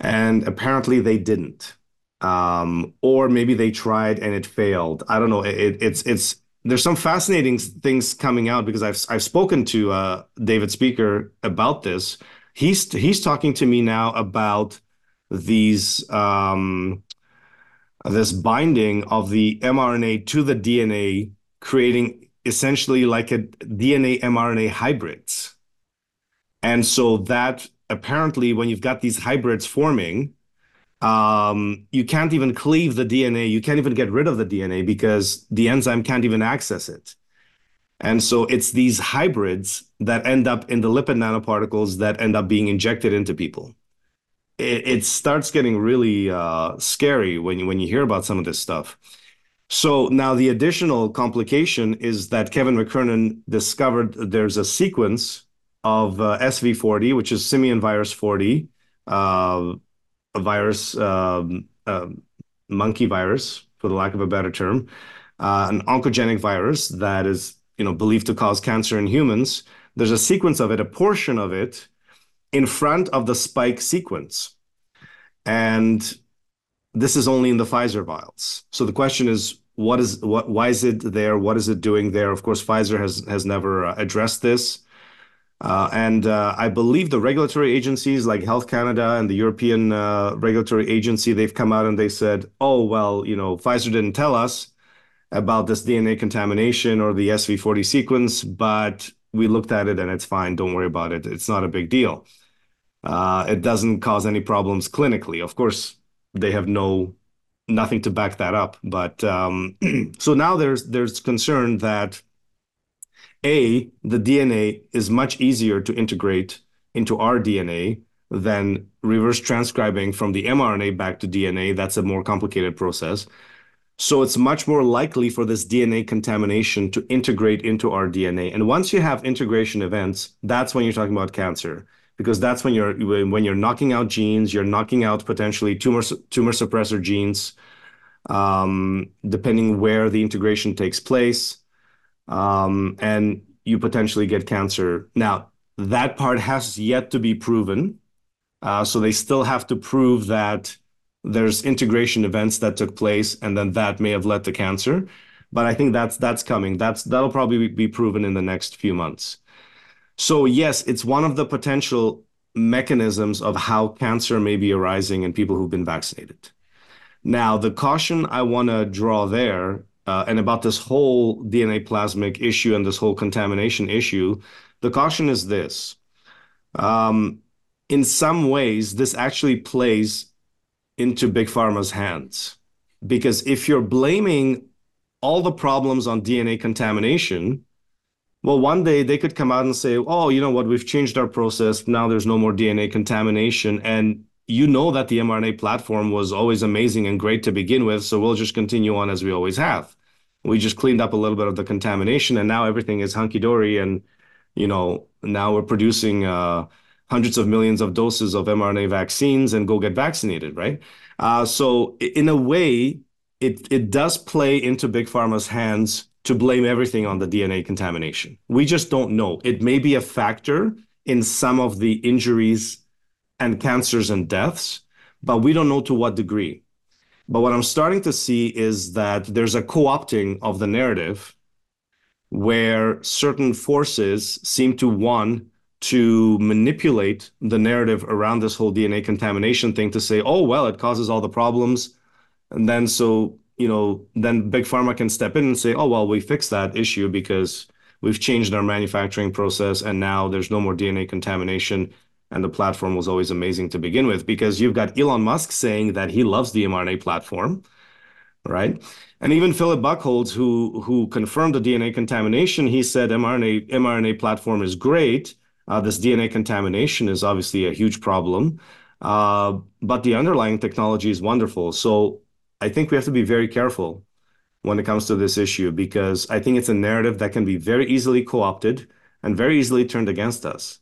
And apparently they didn't. Um, or maybe they tried and it failed. I don't know. It, it's it's there's some fascinating things coming out because I've I've spoken to uh, David Speicher about this. He's he's talking to me now about these um, this binding of the mRNA to the DNA, creating essentially like a DNA mRNA hybrids. And so that apparently, when you've got these hybrids forming, um, you can't even cleave the DNA. You can't even get rid of the DNA because the enzyme can't even access it. And so it's these hybrids that end up in the lipid nanoparticles that end up being injected into people it, it starts getting really uh, scary when you when you hear about some of this stuff. So now the additional complication is that Kevin McKernan discovered there's a sequence of uh, SV40, which is simian virus 40, uh, a virus, um, monkey virus, for the lack of a better term, uh, an oncogenic virus that is you know believed to cause cancer in humans. There's a sequence of it, a portion of it, in front of the spike sequence. And this is only in the Pfizer vials. So the question is, what is what? Why is it there? What is it doing there? Of course, Pfizer has has never addressed this, and uh, I believe the regulatory agencies like Health Canada and the European uh, regulatory agency they've come out and they said, oh well, you know, Pfizer didn't tell us about this DNA contamination or the SV40 sequence, but we looked at it and it's fine. Don't worry about it. It's not a big deal. Uh, it doesn't cause any problems clinically. Of course, they have no nothing to back that up. But um, so now there's there's concern that a the DNA is much easier to integrate into our DNA than reverse transcribing from the mRNA back to DNA. That's a more complicated process. So it's much more likely for this DNA contamination to integrate into our DNA. And once you have integration events, that's when you're talking about cancer because that's when you're when you're knocking out genes, you're knocking out potentially tumor tumor suppressor genes, um, depending where the integration takes place, um, and you potentially get cancer. Now that part has yet to be proven, uh, so they still have to prove that there's integration events that took place, and then that may have led to cancer. But I think that's that's coming. That's that'll probably be proven in the next few months. So, yes, it's one of the potential mechanisms of how cancer may be arising in people who've been vaccinated. Now, the caution I want to draw there uh, and about this whole DNA plasmid issue and this whole contamination issue, the caution is this. Um, in some ways, this actually plays into Big Pharma's hands. Because if you're blaming all the problems on DNA contamination, well, one day they could come out and say, oh, you know what, we've changed our process. Now there's no more DNA contamination. And you know that the mRNA platform was always amazing and great to begin with. So we'll just continue on as we always have. We just cleaned up a little bit of the contamination and now everything is hunky dory. And, you know, now we're producing uh, hundreds of millions of doses of mRNA vaccines and go get vaccinated, right? Uh, so in a way, it, it does play into big pharma's hands to blame everything on the DNA contamination. We just don't know. It may be a factor in some of the injuries and cancers and deaths, but we don't know to what degree. But what I'm starting to see is that there's a co opting of the narrative where certain forces seem to want to manipulate the narrative around this whole DNA contamination thing to say, oh, well, it causes all the problems. And then so, you know, then Big Pharma can step in and say, oh, well, we fixed that issue because we've changed our manufacturing process and now there's no more DNA contamination. And the platform was always amazing to begin with because you've got Elon Musk saying that he loves the mRNA platform, right? And even Philip Buckhaults, who who confirmed the DNA contamination, he said mRNA mRNA platform is great. Uh, this DNA contamination is obviously a huge problem, uh, but the underlying technology is wonderful. So I think we have to be very careful when it comes to this issue because I think it's a narrative that can be very easily co-opted and very easily turned against us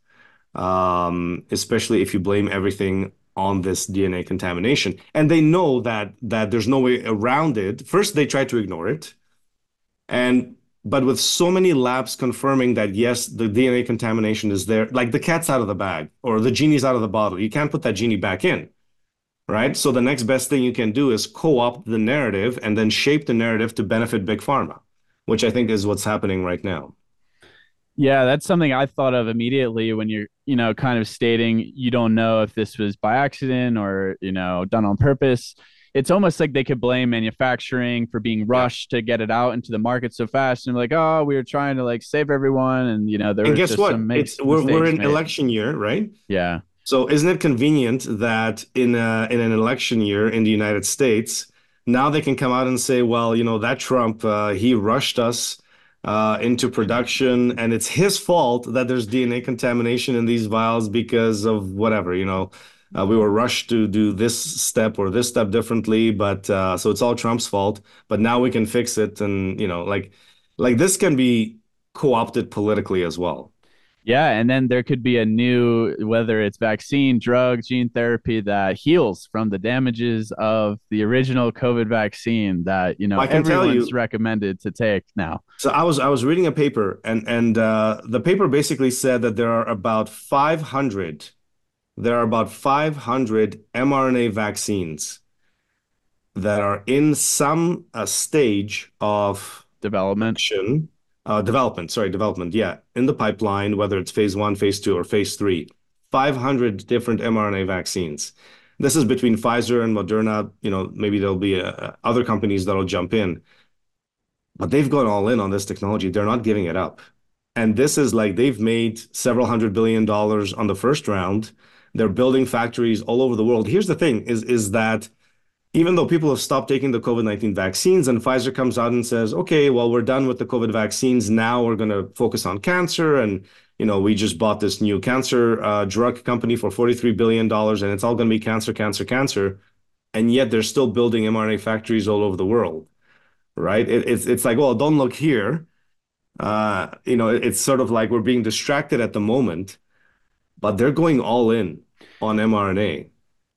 um, especially if you blame everything on this DNA contamination. And they know that that there's no way around it. First, they try to ignore it, and but with so many labs confirming that yes, the DNA contamination is there, like the cat's out of the bag or the genie's out of the bottle. You can't put that genie back in. Right. So the next best thing you can do is co-opt the narrative and then shape the narrative to benefit big pharma, which I think is what's happening right now. Yeah, that's something I thought of immediately when you're, you know, kind of stating you don't know if this was by accident or, you know, done on purpose. It's almost like they could blame manufacturing for being rushed to get it out into the market so fast and like, oh, we were trying to like save everyone, and you know, there. And guess what? It's we're we're in made. election year, right? Yeah. So isn't it convenient that in a, in an election year in the United States, now they can come out and say, well, you know, that Trump, uh, he rushed us uh, into production, and it's his fault that there's DNA contamination in these vials because of whatever, you know. Uh, we were rushed to do this step or this step differently, but uh, so it's all Trump's fault. But now we can fix it, and you know, like, like this can be co-opted politically as well. Yeah, and then there could be a new whether it's vaccine, drug, gene therapy that heals from the damages of the original COVID vaccine that you know I everyone's you, recommended to take now. So I was I was reading a paper and and uh, the paper basically said that there are about 500 there are about 500 mRNA vaccines that are in some uh, stage of development uh, development, sorry, development, yeah, in the pipeline, whether it's phase one, phase two, or phase three, 500 different mRNA vaccines. This is between Pfizer and Moderna. You know, maybe there'll be uh, other companies that'll jump in, but they've gone all in on this technology. They're not giving it up. And this is like they've made several hundred billion dollars on the first round. They're building factories all over the world. Here's the thing: is is that even though people have stopped taking the COVID 19 vaccines, and Pfizer comes out and says, okay, well, we're done with the COVID vaccines. Now we're going to focus on cancer. And, you know, we just bought this new cancer uh, drug company for $43 billion, and it's all going to be cancer, cancer, cancer. And yet they're still building mRNA factories all over the world, right? It, it's, it's like, well, don't look here. Uh, you know, it's sort of like we're being distracted at the moment, but they're going all in on mRNA.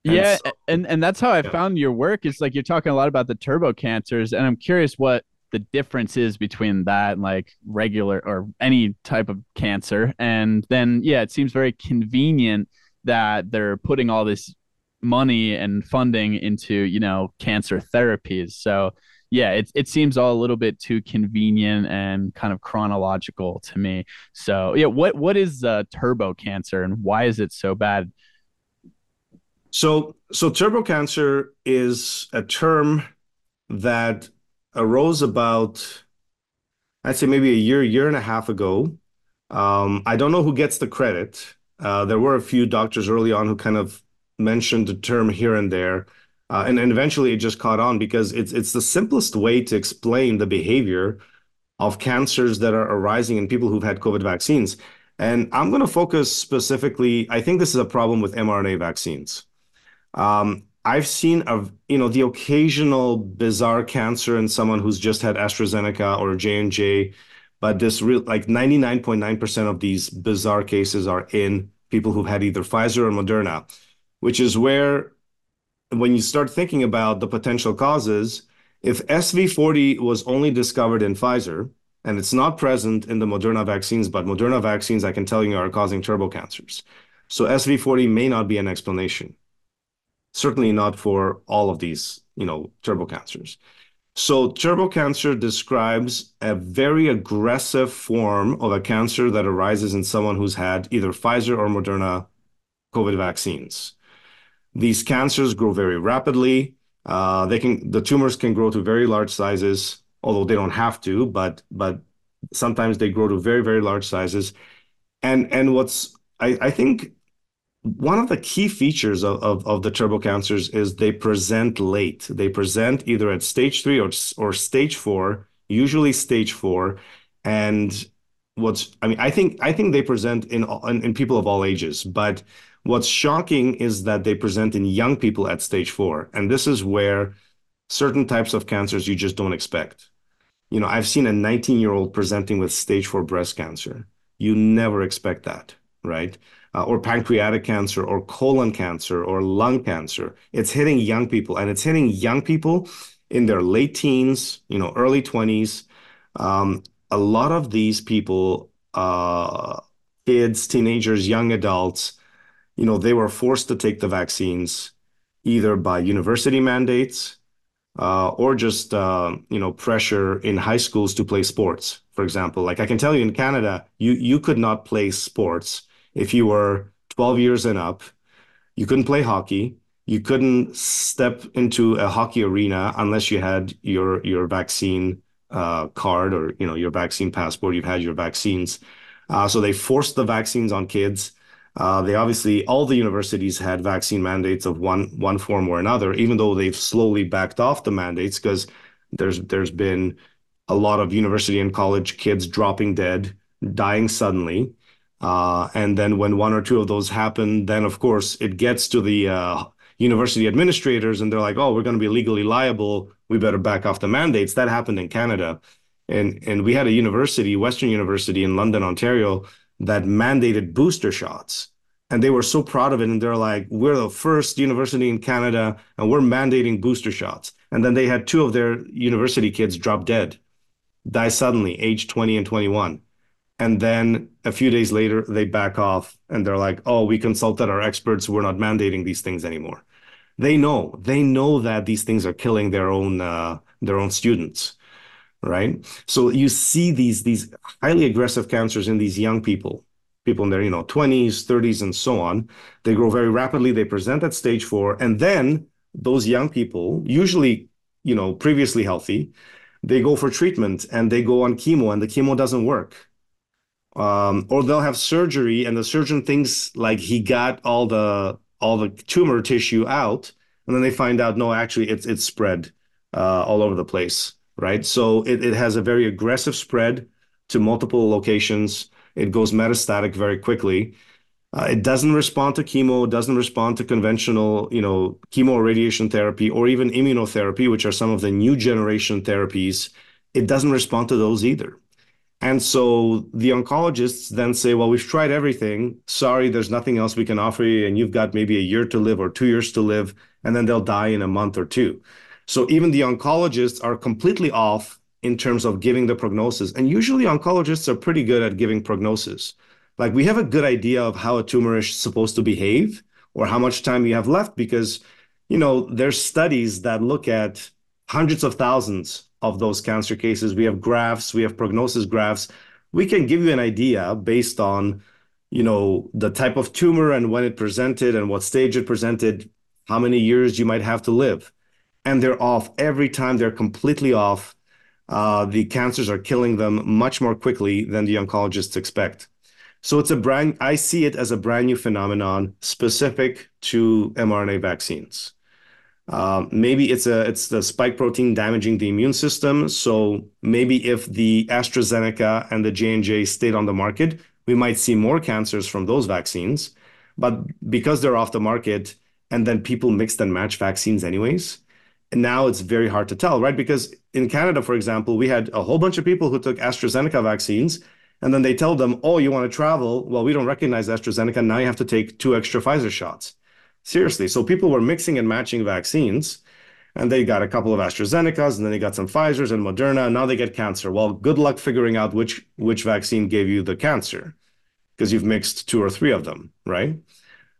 And yeah, so, and and that's how I yeah. found your work. It's like you're talking a lot about the turbo cancers, and I'm curious what the difference is between that and like regular or any type of cancer. And then yeah, it seems very convenient that they're putting all this money and funding into you know cancer therapies. So yeah, it it seems all a little bit too convenient and kind of chronological to me. So yeah, what what is uh, turbo cancer and why is it so bad? So so turbo cancer is a term that arose about I'd say maybe a year, year and a half ago. Um, I don't know who gets the credit. Uh, there were a few doctors early on who kind of mentioned the term here and there. Uh, and, and eventually it just caught on because it's it's the simplest way to explain the behavior of cancers that are arising in people who've had COVID vaccines. And I'm going to focus specifically, I think this is a problem with mRNA vaccines. Um, I've seen a you know the occasional bizarre cancer in someone who's just had AstraZeneca or J and J, but this real like 99.9% of these bizarre cases are in people who've had either Pfizer or Moderna, which is where when you start thinking about the potential causes, if SV40 was only discovered in Pfizer and it's not present in the Moderna vaccines, but Moderna vaccines, I can tell you, are causing turbo cancers. So SV40 may not be an explanation certainly not for all of these, you know, turbo cancers. So turbo cancer describes a very aggressive form of a cancer that arises in someone who's had either Pfizer or Moderna COVID vaccines. These cancers grow very rapidly. Uh, they can the tumors can grow to very large sizes, although they don't have to, but but sometimes they grow to very very large sizes. And and what's I, I think one of the key features of, of, of, the turbo cancers is they present late. They present either at stage three or, or stage four, usually stage four. And what's, I mean, I think, I think they present in, in, in people of all ages, but what's shocking is that they present in young people at stage four. And this is where certain types of cancers you just don't expect. You know, I've seen a 19 year old presenting with stage four breast cancer. You never expect that, right? Uh, or pancreatic cancer or colon cancer or lung cancer. It's hitting young people, and it's hitting young people in their late teens, you know, early 20s. Um, a lot of these people, uh, kids, teenagers, young adults, you know, they were forced to take the vaccines either by university mandates uh, or just uh, you know pressure in high schools to play sports. For example, like I can tell you in Canada, you you could not play sports if you were 12 years and up, you couldn't play hockey. You couldn't step into a hockey arena unless you had your your vaccine uh, card or you know your vaccine passport. You've had your vaccines, uh, so they forced the vaccines on kids. Uh, they obviously all the universities had vaccine mandates of one one form or another, even though they've slowly backed off the mandates because there's there's been a lot of university and college kids dropping dead, dying suddenly. Uh, and then when one or two of those happen, then of course it gets to the uh, university administrators and they're like, oh, we're going to be legally liable. We better back off the mandates. That happened in Canada. And, and we had a university, Western University in London, Ontario, that mandated booster shots. And they were so proud of it. And they're like, we're the first university in Canada and we're mandating booster shots. And then they had two of their university kids drop dead, die suddenly, age 20 and 21 and then a few days later they back off and they're like oh we consulted our experts. We're not mandating these things anymore. They know. They know that these things are killing their own uh, their own students right? So you see these these highly aggressive cancers in these young people people in their you know 20s 30s and so on. They grow very rapidly. They present at stage 4 and then those young people usually you know previously healthy they go for treatment and they go on chemo and the chemo doesn't work um, or they'll have surgery and the surgeon thinks like he got all the all the tumor tissue out and then they find out no actually it's it's spread uh, all over the place right? So it, it has a very aggressive spread to multiple locations. It goes metastatic very quickly. Uh, it doesn't respond to chemo doesn't respond to conventional you know chemo radiation therapy or even immunotherapy which are some of the new generation therapies. It doesn't respond to those either and so the oncologists then say, well, we've tried everything. Sorry, there's nothing else we can offer you. And you've got maybe a year to live or two years to live, and then they'll die in a month or two. So even the oncologists are completely off in terms of giving the prognosis. And usually oncologists are pretty good at giving prognosis. Like we have a good idea of how a tumor is supposed to behave or how much time you have left because, you know, there's studies that look at hundreds of thousands of those cancer cases. We have graphs, we have prognosis graphs. We can give you an idea based on, you know, the type of tumor and when it presented and what stage it presented, how many years you might have to live. And they're off every time. They're completely off. Uh, the cancers are killing them much more quickly than the oncologists expect. So it's a brand. I see it as a brand new phenomenon specific to mRNA vaccines. Uh, maybe it's a it's the spike protein damaging the immune system. So maybe if the AstraZeneca and the J and J stayed on the market, we might see more cancers from those vaccines. But because they're off the market, and then people mix and match vaccines anyways, now it's very hard to tell, right? Because in Canada, for example, we had a whole bunch of people who took AstraZeneca vaccines and then they tell them, oh, you want to travel? Well, we don't recognize AstraZeneca. Now you have to take two extra Pfizer shots. Seriously. So people were mixing and matching vaccines and they got a couple of AstraZenecas and then they got some Pfizers and Moderna. And now they get cancer. Well, good luck figuring out which, which vaccine gave you the cancer because you've mixed two or three of them, right?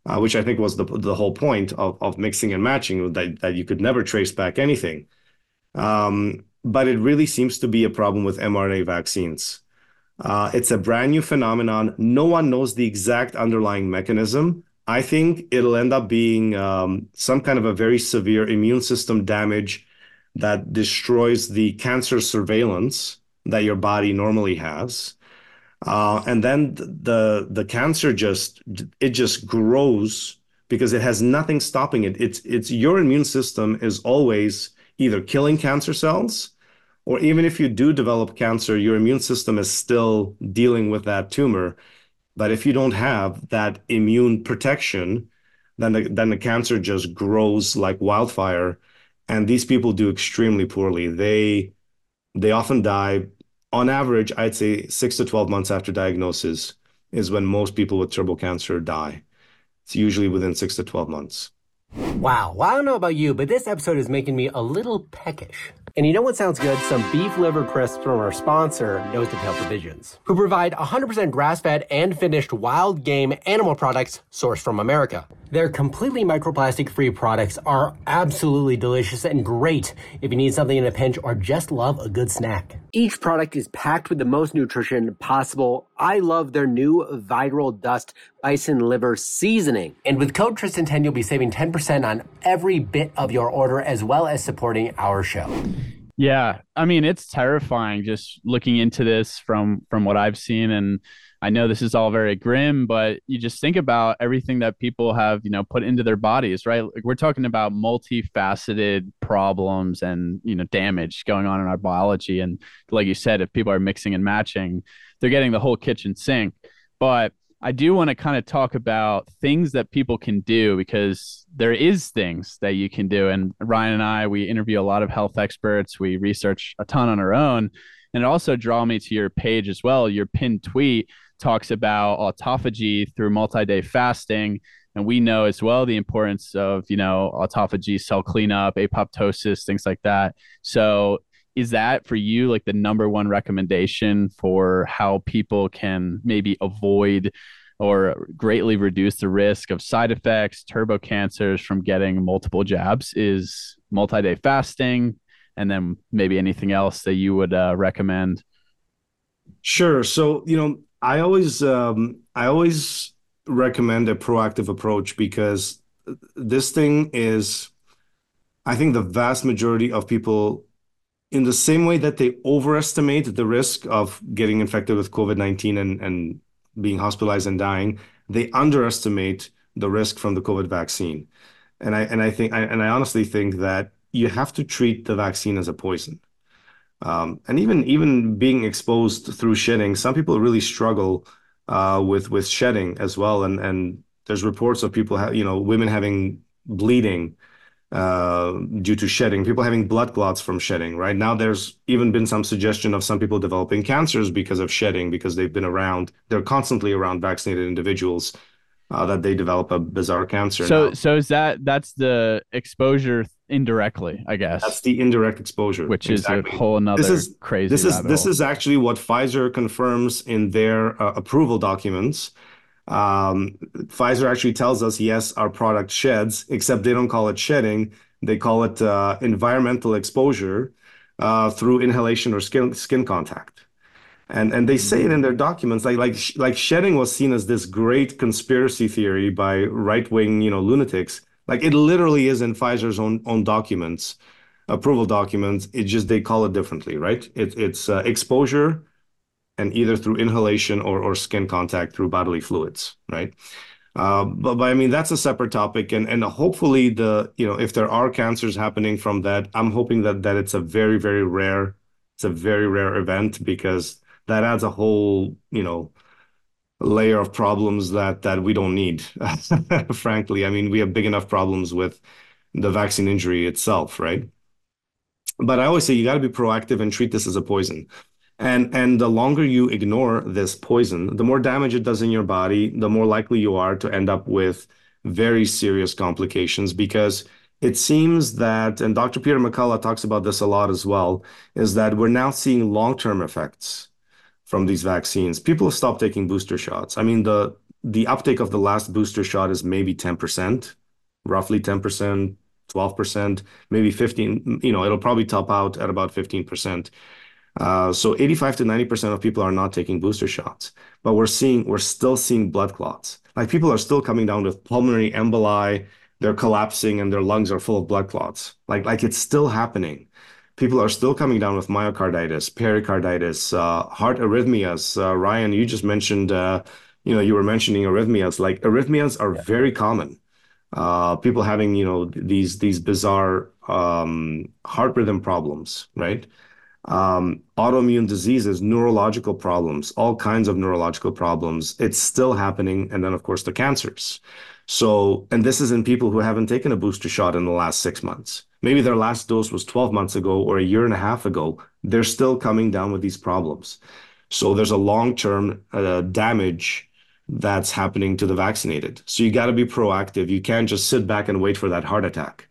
Uh, which I think was the, the whole point of, of mixing and matching, that, that you could never trace back anything. Um, but it really seems to be a problem with mRNA vaccines. Uh, it's a brand new phenomenon. No one knows the exact underlying mechanism. I think it'll end up being um, some kind of a very severe immune system damage that destroys the cancer surveillance that your body normally has. Uh, and then the the cancer just it just grows because it has nothing stopping it. It's it's your immune system is always either killing cancer cells or even if you do develop cancer, your immune system is still dealing with that tumor. But if you don't have that immune protection, then the, then the cancer just grows like wildfire. And these people do extremely poorly. They they often die. On average, I'd say six to 12 months after diagnosis is when most people with turbo cancer die. It's usually within six to 12 months. Wow. Well, I don't know about you, but this episode is making me a little peckish. And you know what sounds good? Some beef liver crisps from our sponsor, Nose to Tail Provisions, who provide 100% grass fed and finished wild game animal products sourced from America. Their completely microplastic free products are absolutely delicious and great if you need something in a pinch or just love a good snack. Each product is packed with the most nutrition possible. I love their new Viral Dust Bison Liver Seasoning. And with code Tristan10, you'll be saving 10% on every bit of your order as well as supporting our show. Yeah, I mean it's terrifying just looking into this from from what I've seen and I know this is all very grim, but you just think about everything that people have, you know, put into their bodies, right? Like we're talking about multifaceted problems and, you know, damage going on in our biology. And like you said, if people are mixing and matching, they're getting the whole kitchen sink. But I do want to kind of talk about things that people can do because there is things that you can do. And Ryan and I, we interview a lot of health experts. We research a ton on our own. And it also draw me to your page as well, your pinned tweet talks about autophagy through multi-day fasting and we know as well the importance of you know autophagy cell cleanup apoptosis things like that so is that for you like the number one recommendation for how people can maybe avoid or greatly reduce the risk of side effects turbo cancers from getting multiple jabs is multi-day fasting and then maybe anything else that you would uh, recommend? Sure. So you know I always um, I always recommend a proactive approach because this thing is I think the vast majority of people in the same way that they overestimate the risk of getting infected with COVID-19 and, and being hospitalized and dying, they underestimate the risk from the COVID vaccine. And I and I think I, and I honestly think that you have to treat the vaccine as a poison. Um, and even even being exposed through shedding, some people really struggle uh, with with shedding as well. And and there's reports of people, ha- you know, women having bleeding uh, due to shedding, people having blood clots from shedding. Right now, there's even been some suggestion of some people developing cancers because of shedding, because they've been around, they're constantly around vaccinated individuals. Uh, that they develop a bizarre cancer. So, now. so is that that's the exposure indirectly, I guess. That's the indirect exposure, which exactly. is a whole another this is, crazy. This is this is actually what Pfizer confirms in their uh, approval documents. Um, Pfizer actually tells us, yes, our product sheds, except they don't call it shedding. They call it uh, environmental exposure uh, through inhalation or skin skin contact. And and they say it in their documents, like like like shedding was seen as this great conspiracy theory by right wing, you know, lunatics. Like it literally is in Pfizer's own own documents, approval documents. It just they call it differently, right? It, it's uh, exposure and either through inhalation or, or skin contact through bodily fluids, right? Uh, but, but I mean that's a separate topic, and and hopefully the you know if there are cancers happening from that, I'm hoping that that it's a very very rare, it's a very rare event because that adds a whole you know layer of problems that that we don't need. Frankly, I mean we have big enough problems with the vaccine injury itself, right? But I always say you got to be proactive and treat this as a poison. And and the longer you ignore this poison, the more damage it does in your body, the more likely you are to end up with very serious complications because it seems that, and Dr. Peter McCullough talks about this a lot as well, is that we're now seeing long-term effects from these vaccines. People have stopped taking booster shots. I mean, the the uptake of the last booster shot is maybe 10%, roughly 10%, 12%, maybe 15, you know, it'll probably top out at about 15%. Uh, so 85 to 90% of people are not taking booster shots, but we're seeing, we're still seeing blood clots. Like people are still coming down with pulmonary emboli, they're collapsing and their lungs are full of blood clots. Like, like it's still happening. People are still coming down with myocarditis, pericarditis, uh, heart arrhythmias. Uh, Ryan, you just mentioned, uh, you know, you were mentioning arrhythmias. Like arrhythmias are yeah. very common. Uh, people having, you know, these these bizarre um, heart rhythm problems, right? Um, autoimmune diseases, neurological problems, all kinds of neurological problems. It's still happening. And then, of course, the cancers. So, and this is in people who haven't taken a booster shot in the last six months. Maybe their last dose was 12 months ago or a year and a half ago. They're still coming down with these problems. So, there's a long term uh, damage that's happening to the vaccinated. So, you got to be proactive. You can't just sit back and wait for that heart attack,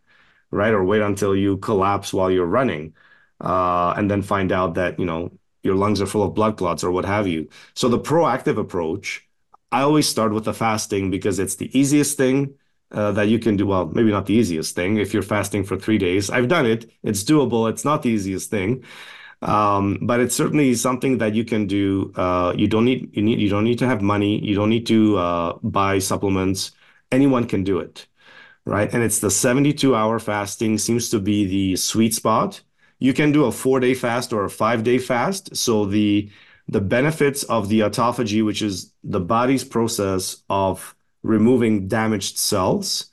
right? Or wait until you collapse while you're running uh, and then find out that you know your lungs are full of blood clots or what have you. So the proactive approach, I always start with the fasting because it's the easiest thing uh, that you can do. Well, maybe not the easiest thing if you're fasting for three days. I've done it. It's doable. It's not the easiest thing. Um, but it's certainly something that you can do. Uh, you don't need you need you don't need to have money. You don't need to uh, buy supplements. Anyone can do it, right? And it's the 72 hour fasting seems to be the sweet spot you can do a four day fast or a five day fast. So the the benefits of the autophagy, which is the body's process of removing damaged cells,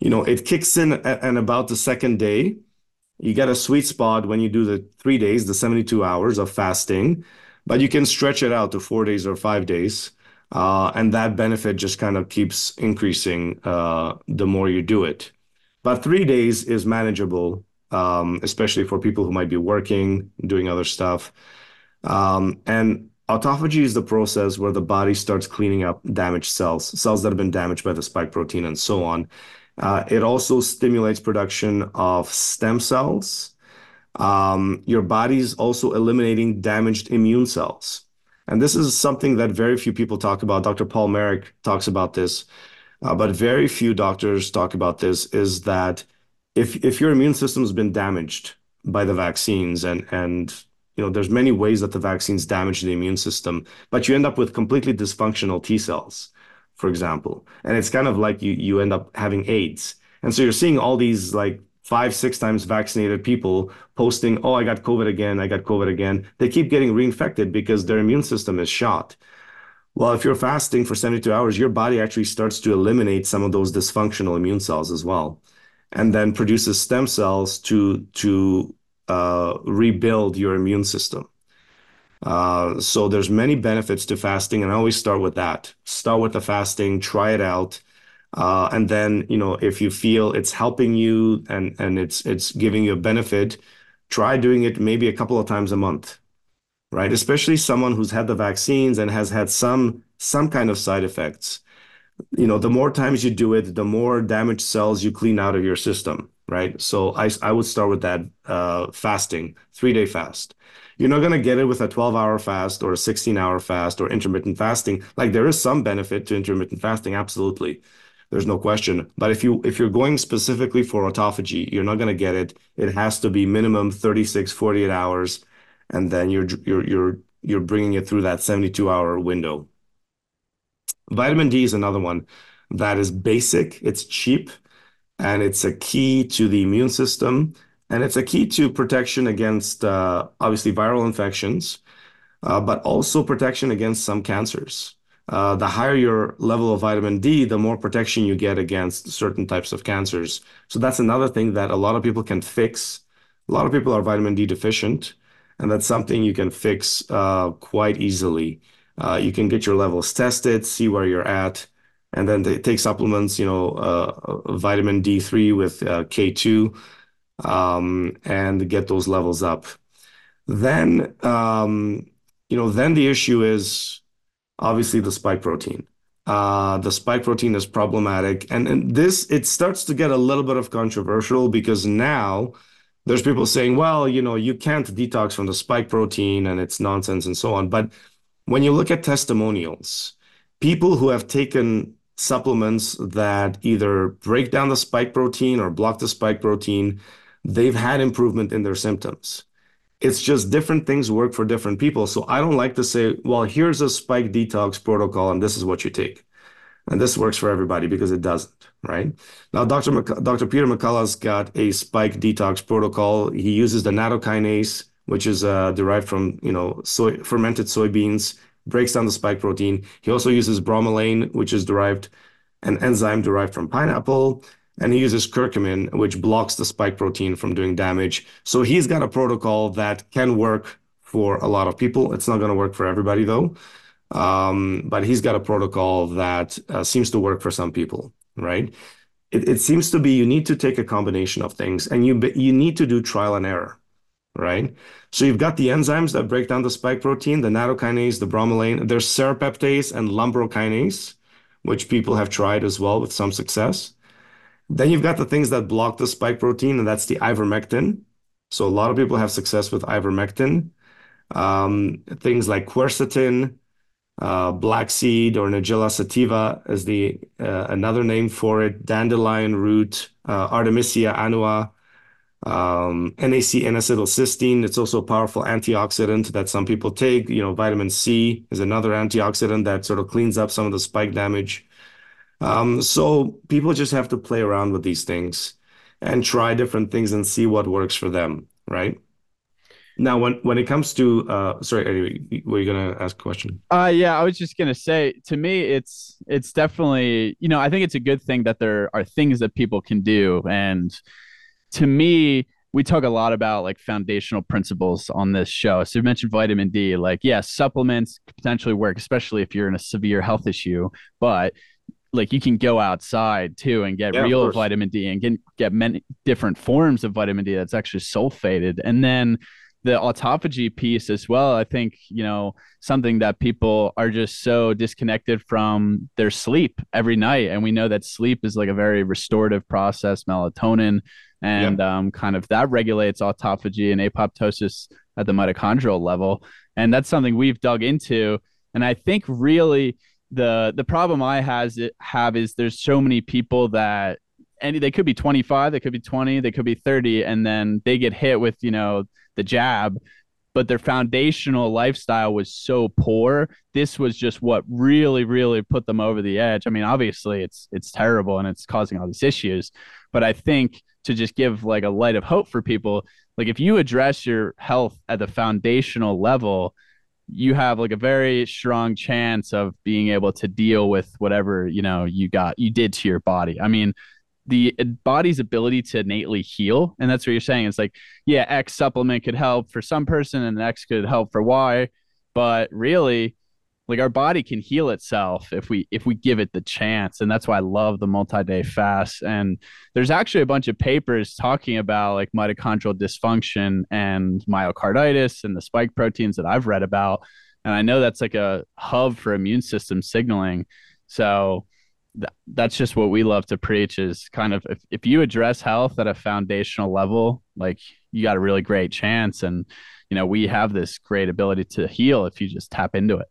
you know, it kicks in at about the second day. You get a sweet spot when you do the three days, the 72 hours of fasting, but you can stretch it out to four days or five days. Uh, and that benefit just kind of keeps increasing uh, the more you do it. But three days is manageable especially for people who might be working, doing other stuff. Um, and autophagy is the process where the body starts cleaning up damaged cells, cells that have been damaged by the spike protein and so on. Uh, it also stimulates production of stem cells. Um, your body's also eliminating damaged immune cells. And this is something that very few people talk about. Dr. Paul Marik talks about this, uh, but very few doctors talk about this, is that if if your immune system has been damaged by the vaccines and and you know there's many ways that the vaccines damage the immune system but you end up with completely dysfunctional t cells for example. And it's kind of like you you end up having aids. And so you're seeing all these like five six times vaccinated people posting oh i got covid again i got covid again. They keep getting reinfected because their immune system is shot. Well if you're fasting for 72 hours your body actually starts to eliminate some of those dysfunctional immune cells as well and then produces stem cells to to uh, rebuild your immune system. Uh, so there's many benefits to fasting, and I always start with that. Start with the fasting, try it out, uh, and then you know if you feel it's helping you and and it's it's giving you a benefit, try doing it maybe a couple of times a month, right? Especially someone who's had the vaccines and has had some some kind of side effects you know, the more times you do it, the more damaged cells you clean out of your system, right? So I, I would start with that uh, fasting, three day fast. You're not going to get it with a 12 hour fast or a 16 hour fast or intermittent fasting. Like there is some benefit to intermittent fasting, absolutely. There's no question. But if you if you're going specifically for autophagy, you're not going to get it. It has to be minimum 36, 48 hours, and then you're you're you're you're bringing it through that 72 hour window. Vitamin D is another one that is basic. It's cheap, and it's a key to the immune system, and it's a key to protection against uh, obviously viral infections, uh, but also protection against some cancers. Uh, the higher your level of vitamin D, the more protection you get against certain types of cancers. So that's another thing that a lot of people can fix. A lot of people are vitamin D deficient, and that's something you can fix uh, quite easily. Uh, you can get your levels tested, see where you're at, and then take supplements, you know, uh, vitamin D3 with uh, K2, um, and get those levels up. Then, um, you know, then the issue is obviously the spike protein. Uh, the spike protein is problematic. And, and this, it starts to get a little bit of controversial because now there's people saying, well, you know, you can't detox from the spike protein and it's nonsense and so on. But when you look at testimonials, people who have taken supplements that either break down the spike protein or block the spike protein, they've had improvement in their symptoms. It's just different things work for different people. So I don't like to say, well, here's a spike detox protocol and this is what you take. And this works for everybody because it doesn't, right? Now, Dr. Dr. Peter McCullough's got a spike detox protocol. He uses the nattokinase, which is uh, derived from, you know, soy, fermented soybeans, breaks down the spike protein. He also uses bromelain, which is derived, an enzyme derived from pineapple and he uses curcumin, which blocks the spike protein from doing damage. So he's got a protocol that can work for a lot of people. It's not going to work for everybody though. Um, but he's got a protocol that uh, seems to work for some people, right? It, it seems to be you need to take a combination of things and you, you need to do trial and error, right? So you've got the enzymes that break down the spike protein, the nattokinase, the bromelain, there's serrapeptase and lumbrokinase, which people have tried as well with some success. Then you've got the things that block the spike protein, and that's the ivermectin. So a lot of people have success with ivermectin. Um, things like quercetin, uh, black seed or Nigella sativa is the uh, another name for it. Dandelion root, uh, Artemisia annua, um, NAC N-acetylcysteine. It's also a powerful antioxidant that some people take. You know, vitamin C is another antioxidant that sort of cleans up some of the spike damage. Um, so people just have to play around with these things and try different things and see what works for them, right? Now, when when it comes to uh, sorry, anyway, were you gonna ask a question? Uh, yeah, I was just gonna say. To me, it's it's definitely you know I think it's a good thing that there are things that people can do, and to me, we talk a lot about like foundational principles on this show. So you mentioned vitamin D. Like, yes, yeah, supplements potentially work, especially if you're in a severe health issue, but like you can go outside too and get yeah, real vitamin D and get get many different forms of vitamin D that's actually sulfated. And then the autophagy piece as well. I think, you know, something that people are just so disconnected from their sleep every night. And we know that sleep is like a very restorative process, melatonin, and um, kind of that regulates autophagy and apoptosis at the mitochondrial level. And that's something we've dug into. And I think really the the problem I has it, have is there's so many people that and they could be 25, they could be 20, they could be 30, and then they get hit with you know the jab, but their foundational lifestyle was so poor. This was just what really, really put them over the edge. I mean, obviously it's it's terrible and it's causing all these issues, but I think to just give like a light of hope for people, like if you address your health at the foundational level you have like a very strong chance of being able to deal with whatever you know you got you did to your body i mean the body's ability to innately heal. And that's what you're saying. It's like yeah x supplement could help for some person and x could help for y. But really like our body can heal itself if we if we give it the chance. And that's why i love the multi-day fast. And there's actually a bunch of papers talking about like mitochondrial dysfunction and myocarditis and the spike proteins that i've read about. And i know that's like a hub for immune system signaling. So th- that's just what we love to preach is kind of if, if you address health at a foundational level like you got a really great chance. And, you know, we have this great ability to heal if you just tap into it.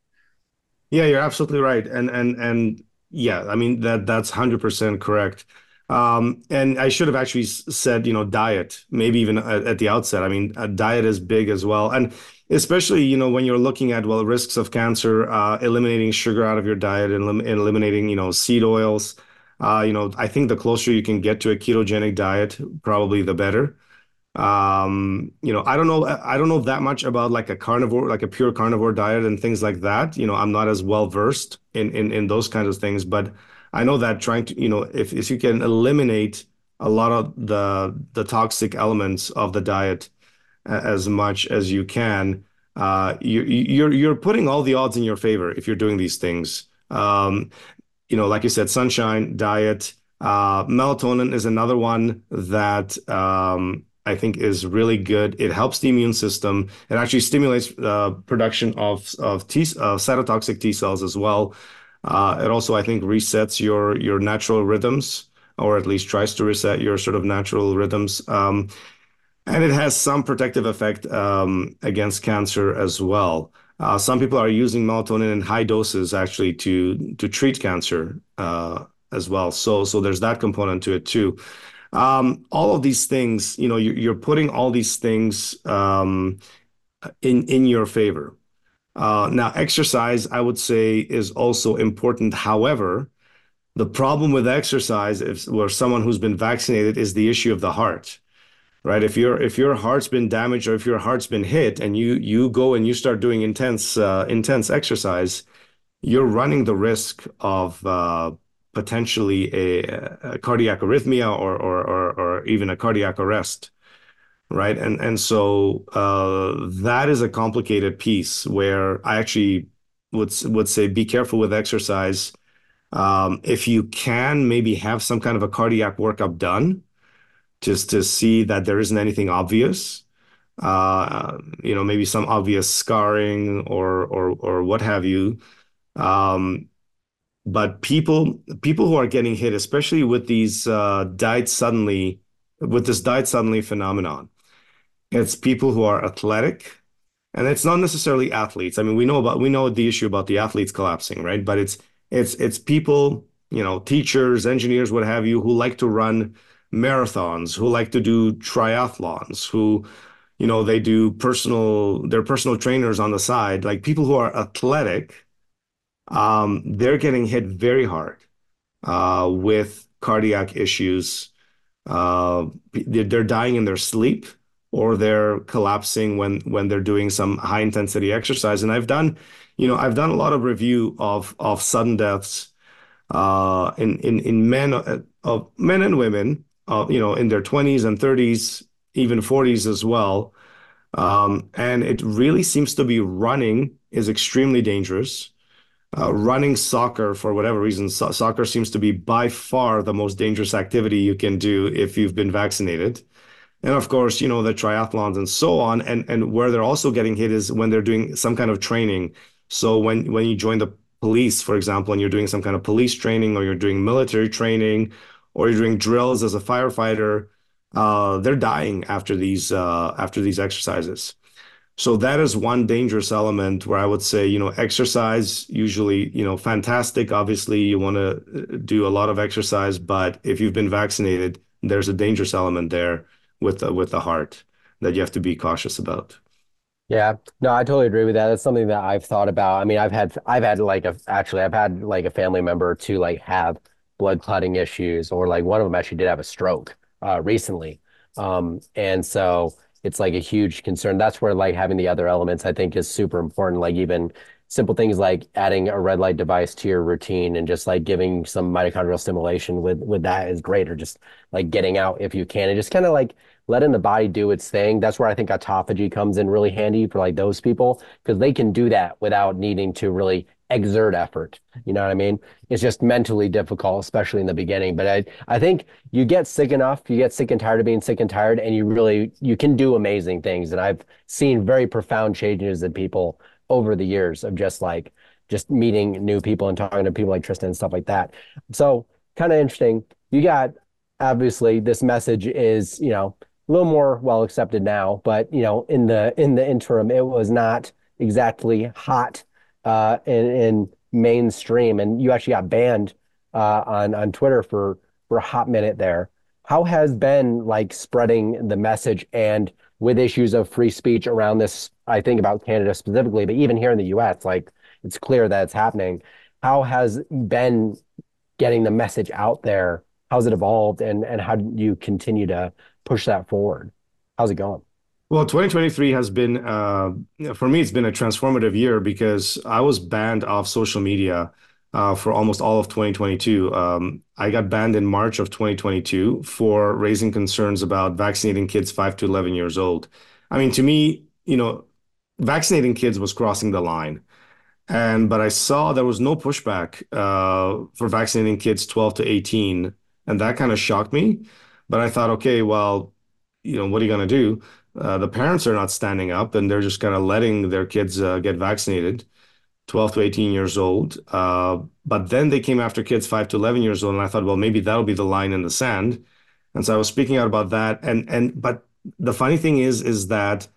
Yeah, you're absolutely right. And, and, and yeah, I mean, that that's 100% correct. Um, and I should have actually said, you know, diet, maybe even at, at the outset. I mean, diet is big as well. And especially, you know, when you're looking at, well, risks of cancer, uh, eliminating sugar out of your diet and, elim- eliminating, you know, seed oils. Uh, you know, I think the closer you can get to a ketogenic diet, probably the better. Um, you know, I don't know, I don't know that much about like a carnivore, like a pure carnivore diet and things like that. You know, I'm not as well versed in in in those kinds of things, but I know that trying to, you know, if, if you can eliminate a lot of the the toxic elements of the diet as much as you can, uh, you, you're you're putting all the odds in your favor if you're doing these things. Um, you know, like you said, sunshine, diet, uh, melatonin is another one that um, I think is really good. It helps the immune system. It actually stimulates uh, production of of T, uh, cytotoxic T cells as well. Uh, it also, I think, resets your your natural rhythms, or at least tries to reset your sort of natural rhythms. Um, and it has some protective effect um, against cancer as well. Uh, some people are using melatonin in high doses actually to to treat cancer uh, as well. So so there's that component to it too. Um, all of these things, you know, you're, you're putting all these things um, in in your favor. Uh, now, exercise, I would say, is also important. However, the problem with exercise, if where someone who's been vaccinated, is the issue of the heart, right? If your if your heart's been damaged or if your heart's been hit, and you you go and you start doing intense uh, intense exercise, you're running the risk of uh, potentially a, a, cardiac arrhythmia or, or or or even a cardiac arrest right? And and so uh, that is a complicated piece where I actually would would say be careful with exercise. Um, if you can, maybe have some kind of a cardiac workup done, just to see that there isn't anything obvious. Uh, you know, maybe some obvious scarring or or or what have you. Um, but people people who are getting hit, especially with these uh, died suddenly, with this died suddenly phenomenon, it's people who are athletic, and it's not necessarily athletes. I mean, we know about we know the issue about the athletes collapsing, right? But it's it's it's people, you know, teachers, engineers, what have you, who like to run marathons, who like to do triathlons, who you know they do personal they're personal trainers on the side like people who are athletic um, they're getting hit very hard uh, with cardiac issues uh, they're dying in their sleep or they're collapsing when when they're doing some high intensity exercise. And I've done, you know, I've done a lot of review of of sudden deaths uh, in in in men uh, of men and women, you know, in their 20s and 30s, even 40s as well. Um, and it really seems to be running is extremely dangerous. Uh, running soccer for whatever reason, so- soccer seems to be by far the most dangerous activity you can do if you've been vaccinated and of course, you know, the triathlons and so on. And and where they're also getting hit is when they're doing some kind of training. So when when you join the police, for example, and you're doing some kind of police training or you're doing military training or you're doing drills as a firefighter, uh, they're dying after these uh, after these exercises. So that is one dangerous element where I would say, you know, exercise usually, you know, fantastic. Obviously, you want to do a lot of exercise, but if you've been vaccinated, there's a dangerous element there with the, with the heart that you have to be cautious about. Yeah, no, I totally agree with that. That's something that I've thought about. I mean, I've had I've had like a actually I've had like a family member to like have blood clotting issues, or like one of them actually did have a stroke uh, recently. Um, and so it's like a huge concern. That's where like having the other elements I think is super important. Like even simple things like adding a red light device to your routine and just like giving some mitochondrial stimulation with with that is great. Or just like getting out if you can, and just kind of like letting the body do its thing. That's where I think autophagy comes in really handy for like those people because they can do that without needing to really exert effort. You know what I mean? It's just mentally difficult, especially in the beginning. But I, I think you get sick enough, you get sick and tired of being sick and tired, and you really you can do amazing things. And I've seen very profound changes in people over the years of just like just meeting new people and talking to people like Tristan and stuff like that. So kind of interesting. You got obviously this message is, you know, a little more well accepted now, but you know, in the in the interim, it was not exactly hot uh, in, in mainstream, and you actually got banned uh, on on Twitter for for a hot minute there. How has been like spreading the message and with issues of free speech around this? I think about Canada specifically, but even here in the U.S., like it's clear that it's happening. How has been getting the message out there? How's it evolved, and and how do you continue to push that forward? How's it going? Well, 2023 has been, uh, for me, it's been a transformative year because I was banned off social media uh, for almost all of 2022. Um, I got banned in March of 2022 for raising concerns about vaccinating kids 5 to 11 years old. I mean, to me, you know, vaccinating kids was crossing the line. And but I saw there was no pushback uh, for vaccinating kids 12 to 18, and that kind of shocked me. But I thought, okay, well, you know, what are you going to do? Uh, the parents are not standing up and they're just kind of letting their kids uh, get vaccinated 12 to 18 years old uh, but then they came after kids 5 to 11 years old and i thought well maybe that'll be the line in the sand. And so i was speaking out about that and and but the funny thing is is that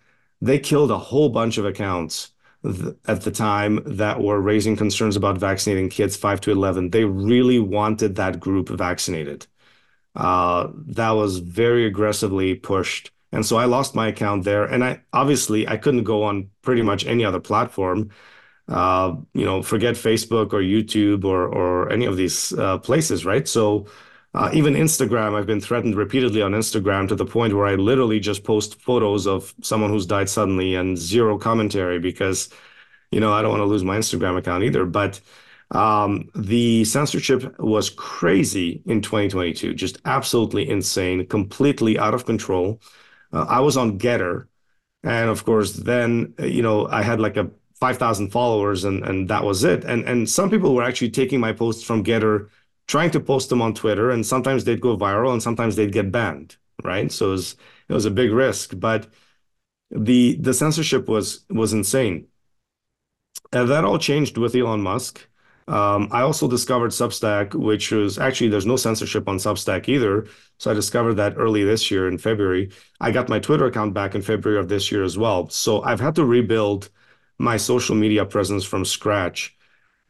they killed a whole bunch of accounts th- at the time that were raising concerns about vaccinating kids 5 to 11 they really wanted that group vaccinated. Uh, that was very aggressively pushed and so I lost my account there. And I obviously I couldn't go on pretty much any other platform. Uh, you know, forget Facebook or YouTube or or any of these uh, places, right? So uh, even Instagram, I've been threatened repeatedly on Instagram to the point where I literally just post photos of someone who's died suddenly and zero commentary because, you know, I don't want to lose my Instagram account either. But um, the censorship was crazy in 2022, just absolutely insane, completely out of control. Uh, I was on Gettr, and of course, then you know I had like a five thousand followers, and and that was it. And and some people were actually taking my posts from Gettr, trying to post them on Twitter, and sometimes they'd go viral, and sometimes they'd get banned. Right, so it was it was a big risk, but the the censorship was was insane. And that all changed with Elon Musk. Um, I also discovered Substack, which was actually there's no censorship on Substack either. So I discovered that early this year in February. I got my Twitter account back in February of this year as well. So I've had to rebuild my social media presence from scratch.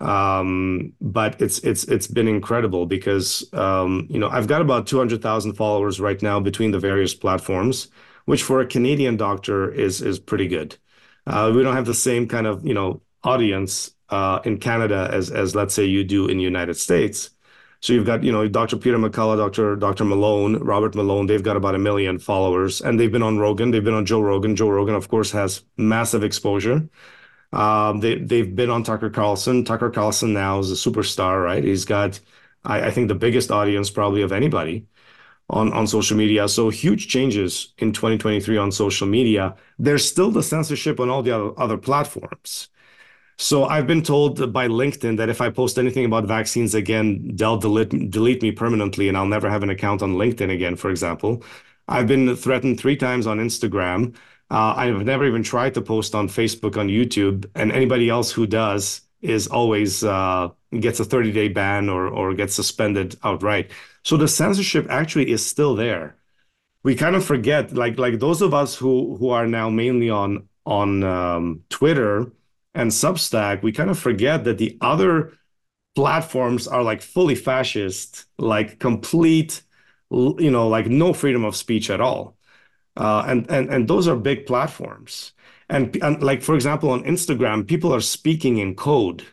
Um, but it's it's it's been incredible because um, you know I've got about 200,000 followers right now between the various platforms, which for a Canadian doctor is is pretty good. Uh, we don't have the same kind of you know audience uh, in Canada as as let's say you do in the United States. So you've got you know Dr. Peter McCullough, Dr. Dr. Malone, Robert Malone. They've got about a million followers, and they've been on Rogan. They've been on Joe Rogan. Joe Rogan, of course, has massive exposure. Um, they they've been on Tucker Carlson. Tucker Carlson now is a superstar, right? He's got I, I think the biggest audience probably of anybody on on social media. So huge changes in 2023 on social media. There's still the censorship on all the other, other platforms. So I've been told by LinkedIn that if I post anything about vaccines again, they'll delete delete me permanently, and I'll never have an account on LinkedIn again. For example, I've been threatened three times on Instagram. Uh, I've never even tried to post on Facebook, on YouTube, and anybody else who does is always uh, gets a 30 day ban or or gets suspended outright. So the censorship actually is still there. We kind of forget, like like those of us who who are now mainly on on um, Twitter and Substack, we kind of forget that the other platforms are like fully fascist, like complete, you know, like no freedom of speech at all. Uh, and and and those are big platforms. And, and like for example, on Instagram, people are speaking in code.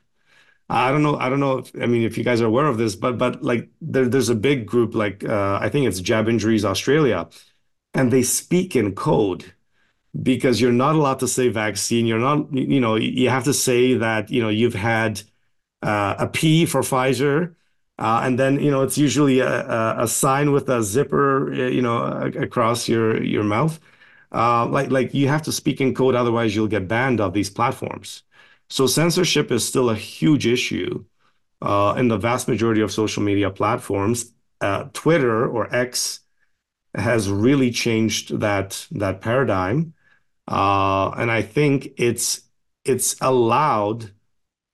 I don't know. I don't know. If, I mean, if you guys are aware of this, but but like there, there's a big group like uh, I think it's Jab Injuries Australia, and they speak in code because you're not allowed to say vaccine. You're not, you know, you have to say that, you know, you've had uh, a P for Pfizer. Uh, and then, you know, it's usually a, a, sign with a zipper, you know, across your, your mouth. Uh, like, like you have to speak in code, otherwise you'll get banned off these platforms. So censorship is still a huge issue uh, in the vast majority of social media platforms. Uh, Twitter or X has really changed that that paradigm. Uh, and I think it's it's allowed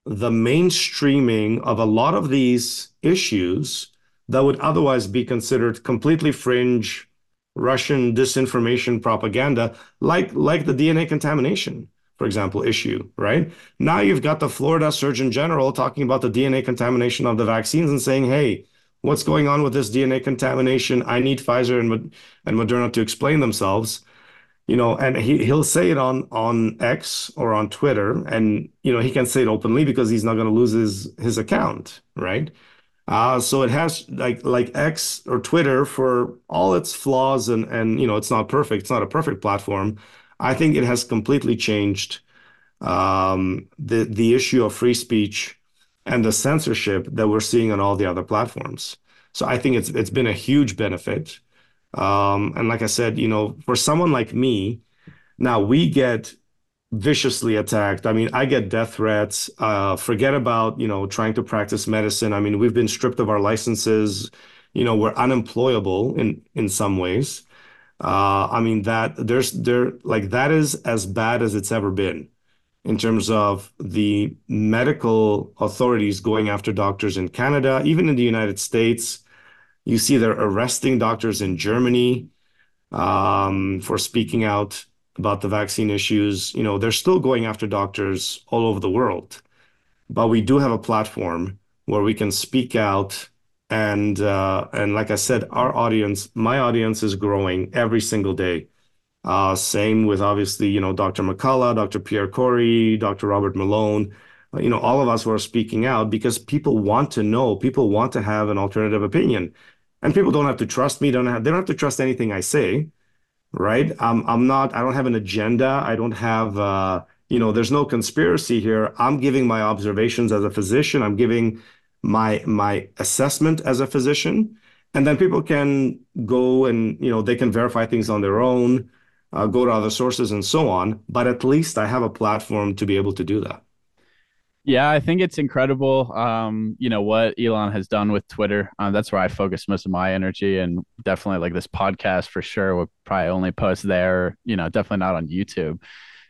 the mainstreaming of a lot of these issues that would otherwise be considered completely fringe, Russian disinformation propaganda, like like the DNA contamination, for example, issue, right? Now you've got the Florida Surgeon General talking about the DNA contamination of the vaccines and saying, hey, what's going on with this DNA contamination? I need Pfizer and, and Moderna to explain themselves. You know, and he, he'll say it on on X or on Twitter, and you know he can say it openly because he's not going to lose his his account, right? Uh, so it has like like X or Twitter for all its flaws and and you know it's not perfect. It's not a perfect platform. I think it has completely changed um, the the issue of free speech and the censorship that we're seeing on all the other platforms. So I think it's it's been a huge benefit. Um, and like I said, you know, for someone like me, now we get viciously attacked. I mean, I get death threats. Uh, forget about, you know, trying to practice medicine. I mean, we've been stripped of our licenses. You know, we're unemployable in in some ways. Uh, I mean, that there's there like that is as bad as it's ever been in terms of the medical authorities going after doctors in Canada, even in the United States. You see they're arresting doctors in Germany um, for speaking out about the vaccine issues. You know, they're still going after doctors all over the world. But we do have a platform where we can speak out and uh, and like I said, our audience, my audience is growing every single day. Uh, same with obviously, you know, Dr. McCullough, Dr. Pierre Kory, Dr. Robert Malone, you know, all of us who are speaking out because people want to know, people want to have an alternative opinion. And people don't have to trust me, don't have, they don't have to trust anything I say right? I'm I'm not I don't have an agenda. I don't have uh, you know, there's no conspiracy here. I'm giving my observations as a physician. I'm giving my my assessment as a physician, and then people can go and you know they can verify things on their own, uh, go to other sources and so on. But at least I have a platform to be able to do that. Yeah, I think it's incredible. Um, you know what Elon has done with Twitter. Uh, that's where I focus most of my energy, and definitely like this podcast for sure. Would probably only post there. You know, definitely not on YouTube.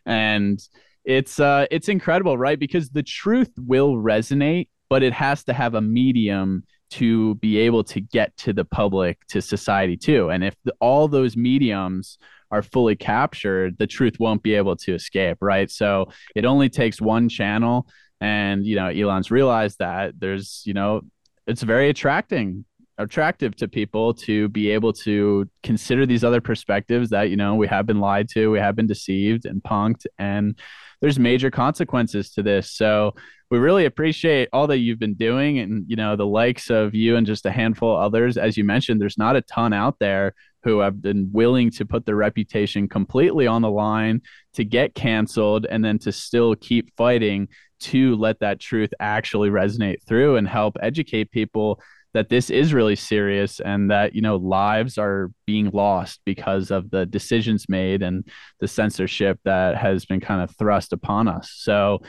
And it's uh, it's incredible, right? Because the truth will resonate, but it has to have a medium to be able to get to the public, to society too. And if the, all those mediums are fully captured, the truth won't be able to escape, right? So it only takes one channel and you know elon's realized that there's you know it's very attracting attractive to people to be able to consider these other perspectives that you know we have been lied to we have been deceived and punked and there's major consequences to this. So we really appreciate all that you've been doing and you know the likes of you and just a handful of others. As you mentioned there's not a ton out there who have been willing to put their reputation completely on the line to get canceled and then to still keep fighting to let that truth actually resonate through and help educate people that this is really serious and that you know lives are being lost because of the decisions made and the censorship that has been kind of thrust upon us. So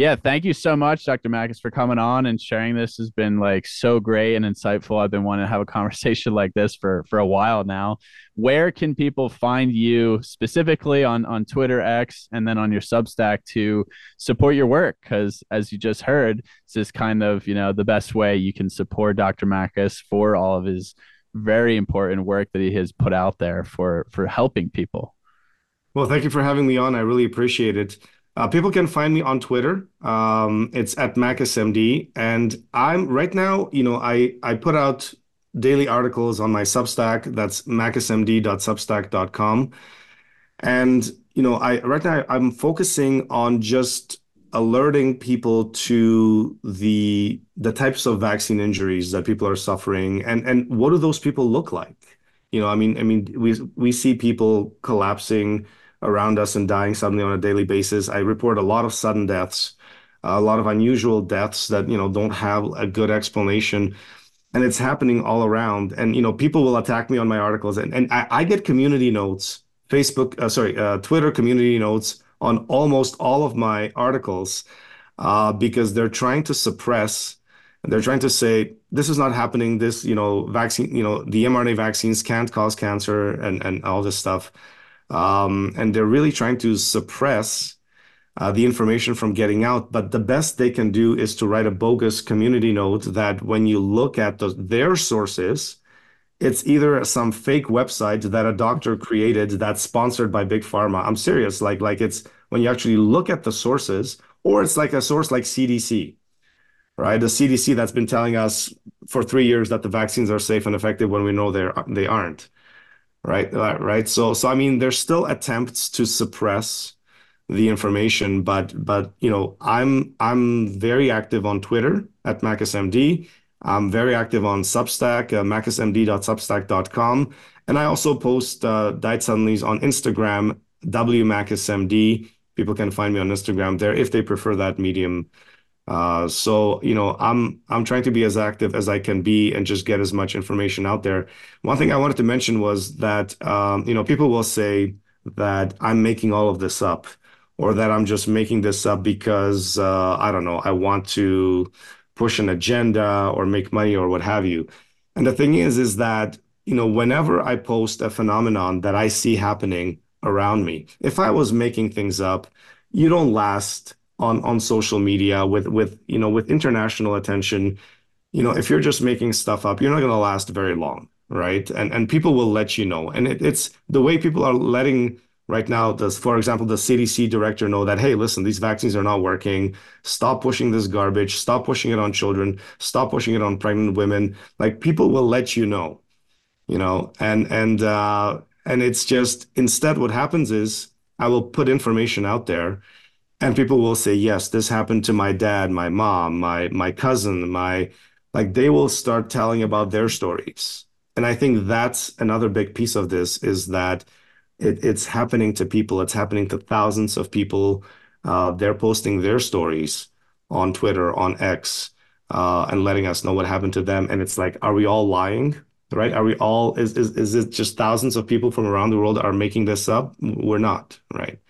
yeah, thank you so much, Dr. Makis, for coming on and sharing this. has been like so great and insightful. I've been wanting to have a conversation like this for for a while now. Where can people find you specifically on on Twitter X and then on your Substack to support your work? Because as you just heard, this is kind of you know the best way you can support Dr. Makis for all of his very important work that he has put out there for for helping people. Well, thank you for having me on. I really appreciate it. Uh, people can find me on Twitter. Um, it's at MakisMD, and I'm right now. You know, I I put out daily articles on my Substack. That's makismd.substack.com, and you know, I right now I'm focusing on just alerting people to the the types of vaccine injuries that people are suffering, and and what do those people look like? You know, I mean, I mean, we we see people collapsing around us and dying suddenly on a daily basis. I report a lot of sudden deaths, a lot of unusual deaths that you know don't have a good explanation, and it's happening all around. And you know, people will attack me on my articles, and and I, I get community notes, Facebook, uh, sorry, uh, Twitter community notes on almost all of my articles uh, because they're trying to suppress. They're trying to say this is not happening. This, you know, vaccine, you know, the mRNA vaccines can't cause cancer and and all this stuff. Um, and they're really trying to suppress uh, the information from getting out. But the best they can do is to write a bogus community note that when you look at the, their sources, it's either some fake website that a doctor created that's sponsored by big pharma. I'm serious. Like like it's when you actually look at the sources, or it's like a source like CDC, right? The CDC that's been telling us for three years that the vaccines are safe and effective when we know they're they aren't, right? Right. So so I mean, there's still attempts to suppress the information, but but you know, I'm I'm very active on Twitter at MakisMD. I'm very active on Substack, uh, makismd.substack.com. And I also post uh, Diet Suddenlies on Instagram, WMakisMD. People can find me on Instagram there if they prefer that medium. Uh, so you know, I'm I'm trying to be as active as I can be and just get as much information out there. One thing I wanted to mention was that um, you know people will say that I'm making all of this up, or that I'm just making this up because uh, I don't know I want to push an agenda or make money or what have you. And the thing is, is that, you know, whenever I post a phenomenon that I see happening around me, if I was making things up, you don't last on, on social media with, with, you know, with international attention. You know, if you're just making stuff up, you're not going to last very long. Right. And, and people will let you know. And it, it's the way people are letting right now does for example the cdc director know that hey listen these vaccines are not working stop pushing this garbage stop pushing it on children stop pushing it on pregnant women like people will let you know you know and and uh and it's just instead what happens is i will put information out there and people will say yes this happened to my dad my mom my my cousin my like they will start telling about their stories and i think that's another big piece of this is that it, it's happening to people. It's happening to thousands of people. Uh, they're posting their stories on Twitter, on X, uh, and letting us know what happened to them. And it's like, are we all lying? Right? Are we all? Is is is it just thousands of people from around the world are making this up? We're not, right?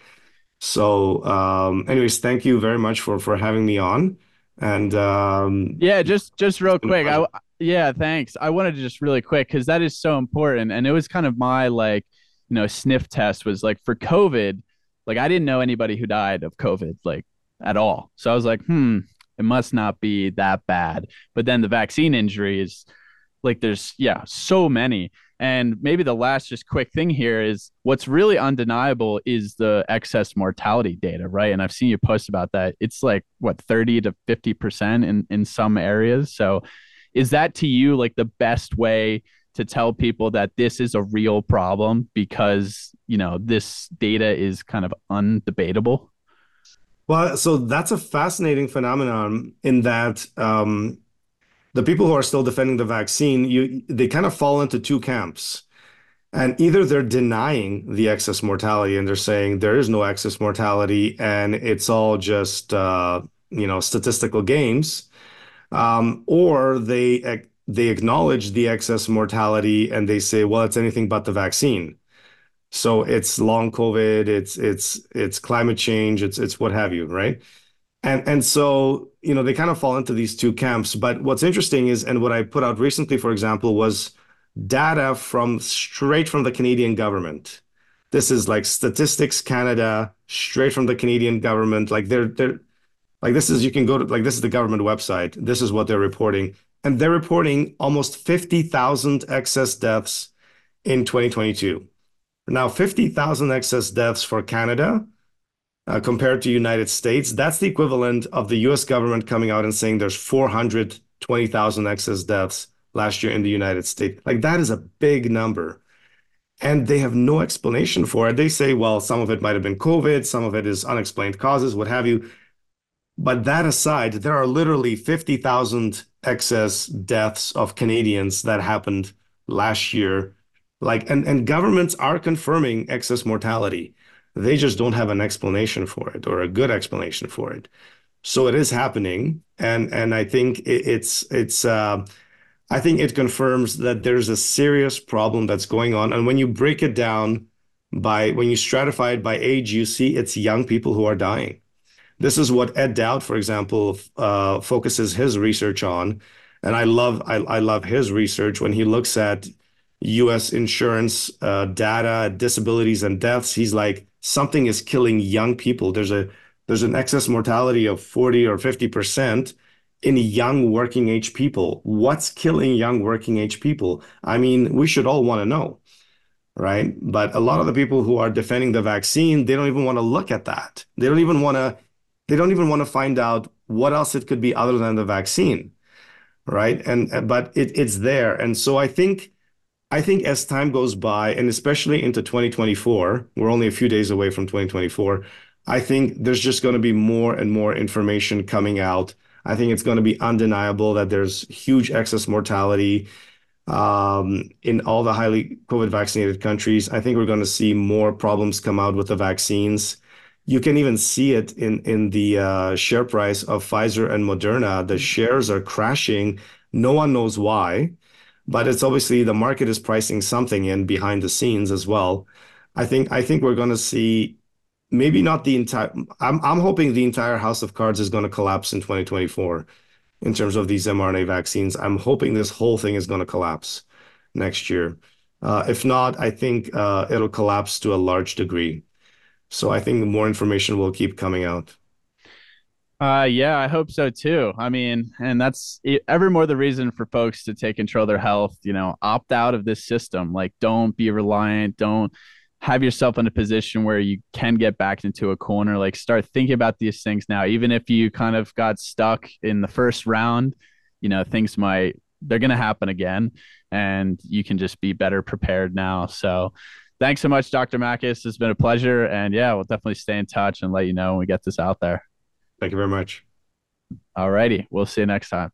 So, um, anyways, thank you very much for for having me on. And um, yeah, just just real quick, I yeah, thanks. I wanted to just really quick because that is so important, and it was kind of my like you know sniff test was like for covid like i didn't know anybody who died of covid like at all. So i was like hmm it must not be that bad. But then the vaccine injury is like there's yeah so many and maybe the last just quick thing here is what's really undeniable is the excess mortality data right? And i've seen you post about that. It's like what 30 to 50% in in some areas. So is that to you like the best way to tell people that this is a real problem because you know this data is kind of undebatable? Well so that's a fascinating phenomenon in that um, the people who are still defending the vaccine you they kind of fall into two camps and either they're denying the excess mortality and they're saying there is no excess mortality and it's all just uh, you know statistical games um, or they they acknowledge the excess mortality and they say, well, it's anything but the vaccine. So it's long COVID, it's it's it's climate change, it's it's what have you, right? And and so you know they kind of fall into these two camps. But what's interesting is, and what I put out recently, for example, was data from straight from the Canadian government. This is like Statistics Canada, straight from the Canadian government. Like they're they're like this is you can go to like this is the government website. This is what they're reporting and they're reporting almost 50,000 excess deaths in 2022. Now, 50,000 excess deaths for Canada uh, compared to United States, that's the equivalent of the US government coming out and saying there's 420,000 excess deaths last year in the United States. Like that is a big number. And they have no explanation for it. They say, well, some of it might have been COVID, some of it is unexplained causes, what have you. But that aside, there are literally 50,000 excess deaths of Canadians that happened last year. Like, and, and governments are confirming excess mortality. They just don't have an explanation for it or a good explanation for it. So it is happening, and and I think it, it's it's uh, I think it confirms that there's a serious problem that's going on. And when you break it down by when you stratify it by age, you see it's young people who are dying. This is what Ed Dowd, for example, uh, focuses his research on, and I love I, I love his research when he looks at U.S. insurance uh, data, disabilities, and deaths. He's like something is killing young people. There's a there's an excess mortality of 40 or 50 percent in young working age people. What's killing young working age people? I mean, we should all want to know, right? But a lot of the people who are defending the vaccine, they don't even want to look at that. They don't even want to they don't even want to find out what else it could be other than the vaccine, right? And but it, it's there. And so I think I think as time goes by, and especially into 2024, we're only a few days away from 2024. I think there's just going to be more and more information coming out I think it's going to be undeniable that there's huge excess mortality um, in all the highly COVID vaccinated countries. I think we're going to see more problems come out with the vaccines. You can even see it in in the uh, share price of Pfizer and Moderna. The shares are crashing. No one knows why, but it's obviously the market is pricing something in behind the scenes as well. I think I think we're going to see maybe not the entire I'm I'm hoping the entire house of cards is going to collapse in 2024 in terms of these mRNA vaccines. I'm hoping this whole thing is going to collapse next year. Uh, if not, I think uh, it'll collapse to a large degree. So I think more information will keep coming out. Uh, yeah, I hope so too. I mean, and that's ever more the reason for folks to take control of their health. You know, opt out of this system. Like, don't be reliant. Don't have yourself in a position where you can get backed into a corner like start thinking about these things now even if you kind of got stuck in the first round you know things might they're going to happen again and you can just be better prepared now so thanks so much dr makis it's been a pleasure and yeah we'll definitely stay in touch and let you know when we get this out there thank you very much all righty we'll see you next time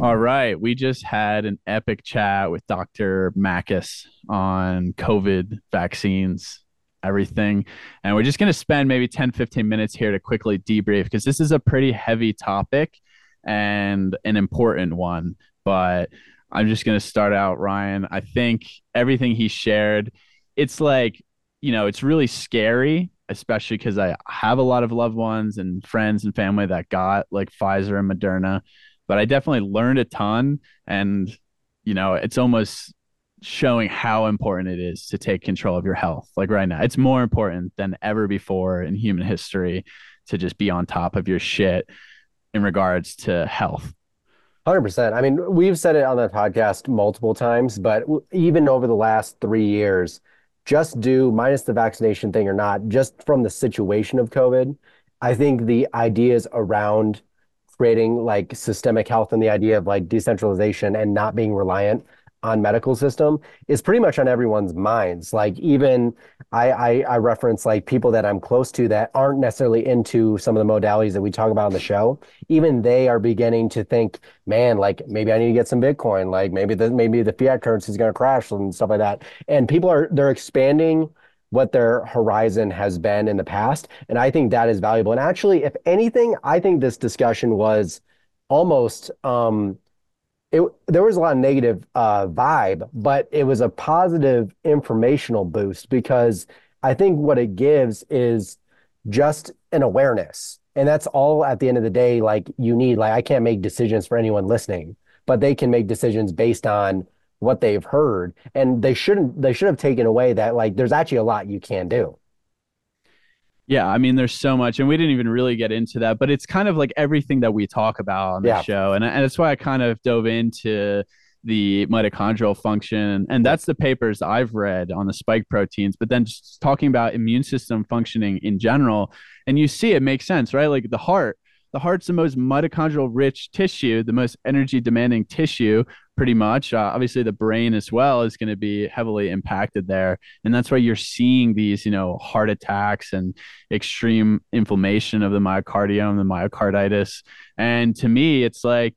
all right. We just had an epic chat with Dr. Makis on COVID vaccines, everything. And we're just going to spend maybe 10, 15 minutes here to quickly debrief because this is a pretty heavy topic and an important one. But I'm just going to start out, Ryan. I think everything he shared, it's like, you know, it's really scary especially because I have a lot of loved ones and friends and family that got like Pfizer and Moderna but I definitely learned a ton. And, you know, it's almost showing how important it is to take control of your health. Like right now, it's more important than ever before in human history to just be on top of your shit in regards to health. 100%. I mean, we've said it on the podcast multiple times, but even over the last three years, just do minus the vaccination thing or not, just from the situation of COVID, I think the ideas around creating like systemic health and the idea of like decentralization and not being reliant on medical system is pretty much on everyone's minds. Like even I, I, I reference like people that I'm close to that aren't necessarily into some of the modalities that we talk about on the show. Even they are beginning to think, man, like maybe I need to get some Bitcoin. Like maybe the maybe the fiat currency is going to crash and stuff like that. And people are they're expanding what their horizon has been in the past. And I think that is valuable. And actually, if anything, I think this discussion was almost um, it, there was a lot of negative uh, vibe, but it was a positive informational boost because I think what it gives is just an awareness. And that's all at the end of the day, like you need, like I can't make decisions for anyone listening, but they can make decisions based on what they've heard and they shouldn't they should have taken away that like there's actually a lot you can do yeah i mean there's so much and we didn't even really get into that but it's kind of like everything that we talk about on the yeah. show and, and that's why i kind of dove into the mitochondrial function and that's the papers i've read on the spike proteins but then just talking about immune system functioning in general and you see it makes sense right like the heart the heart's the most mitochondrial rich tissue, the most energy demanding tissue, pretty much. Uh, obviously, the brain as well is going to be heavily impacted there. And that's why you're seeing these, you know, heart attacks and extreme inflammation of the myocardium, the myocarditis. And to me, it's like,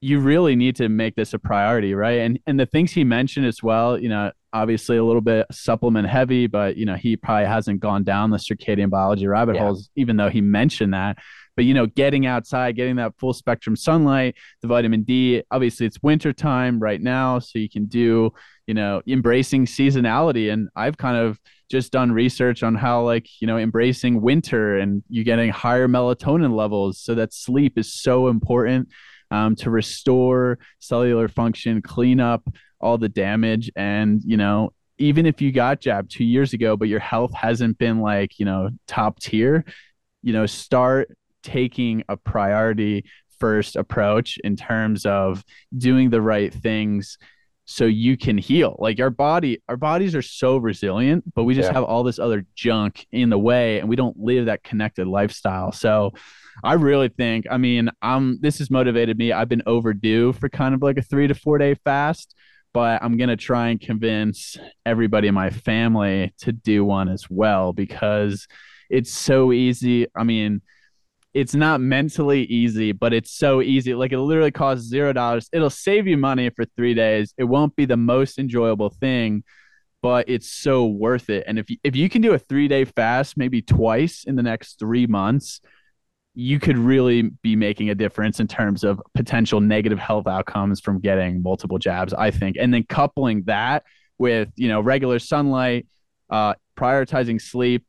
you really need to make this a priority, right? And and the things he mentioned as well, you know, obviously a little bit supplement heavy, but you know, he probably hasn't gone down the circadian biology rabbit yeah. holes, even though he mentioned that but you know getting outside getting that full spectrum sunlight the vitamin d obviously it's winter time right now so you can do you know embracing seasonality. And i've kind of just done research on how like you know embracing winter and you getting higher melatonin levels so that sleep is so important um, to restore cellular function clean up all the damage. And you know even if you got jabbed two years ago but your health hasn't been like you know top tier you know start taking a priority first approach in terms of doing the right things so you can heal. Like our body, our bodies are so resilient, but we just yeah. have all this other junk in the way and we don't live that connected lifestyle. So I really think, I mean, I'm this has motivated me. I've been overdue for kind of like a 3 to 4 day fast, but I'm going to try and convince everybody in my family to do one as well because it's so easy. I mean, it's not mentally easy, but it's so easy. Like it literally costs zero dollars. It'll save you money for three days. It won't be the most enjoyable thing, but it's so worth it. And if you, if you can do a three day fast, maybe twice in the next three months, you could really be making a difference in terms of potential negative health outcomes from getting multiple jabs. I think, and then coupling that with you know regular sunlight, uh, prioritizing sleep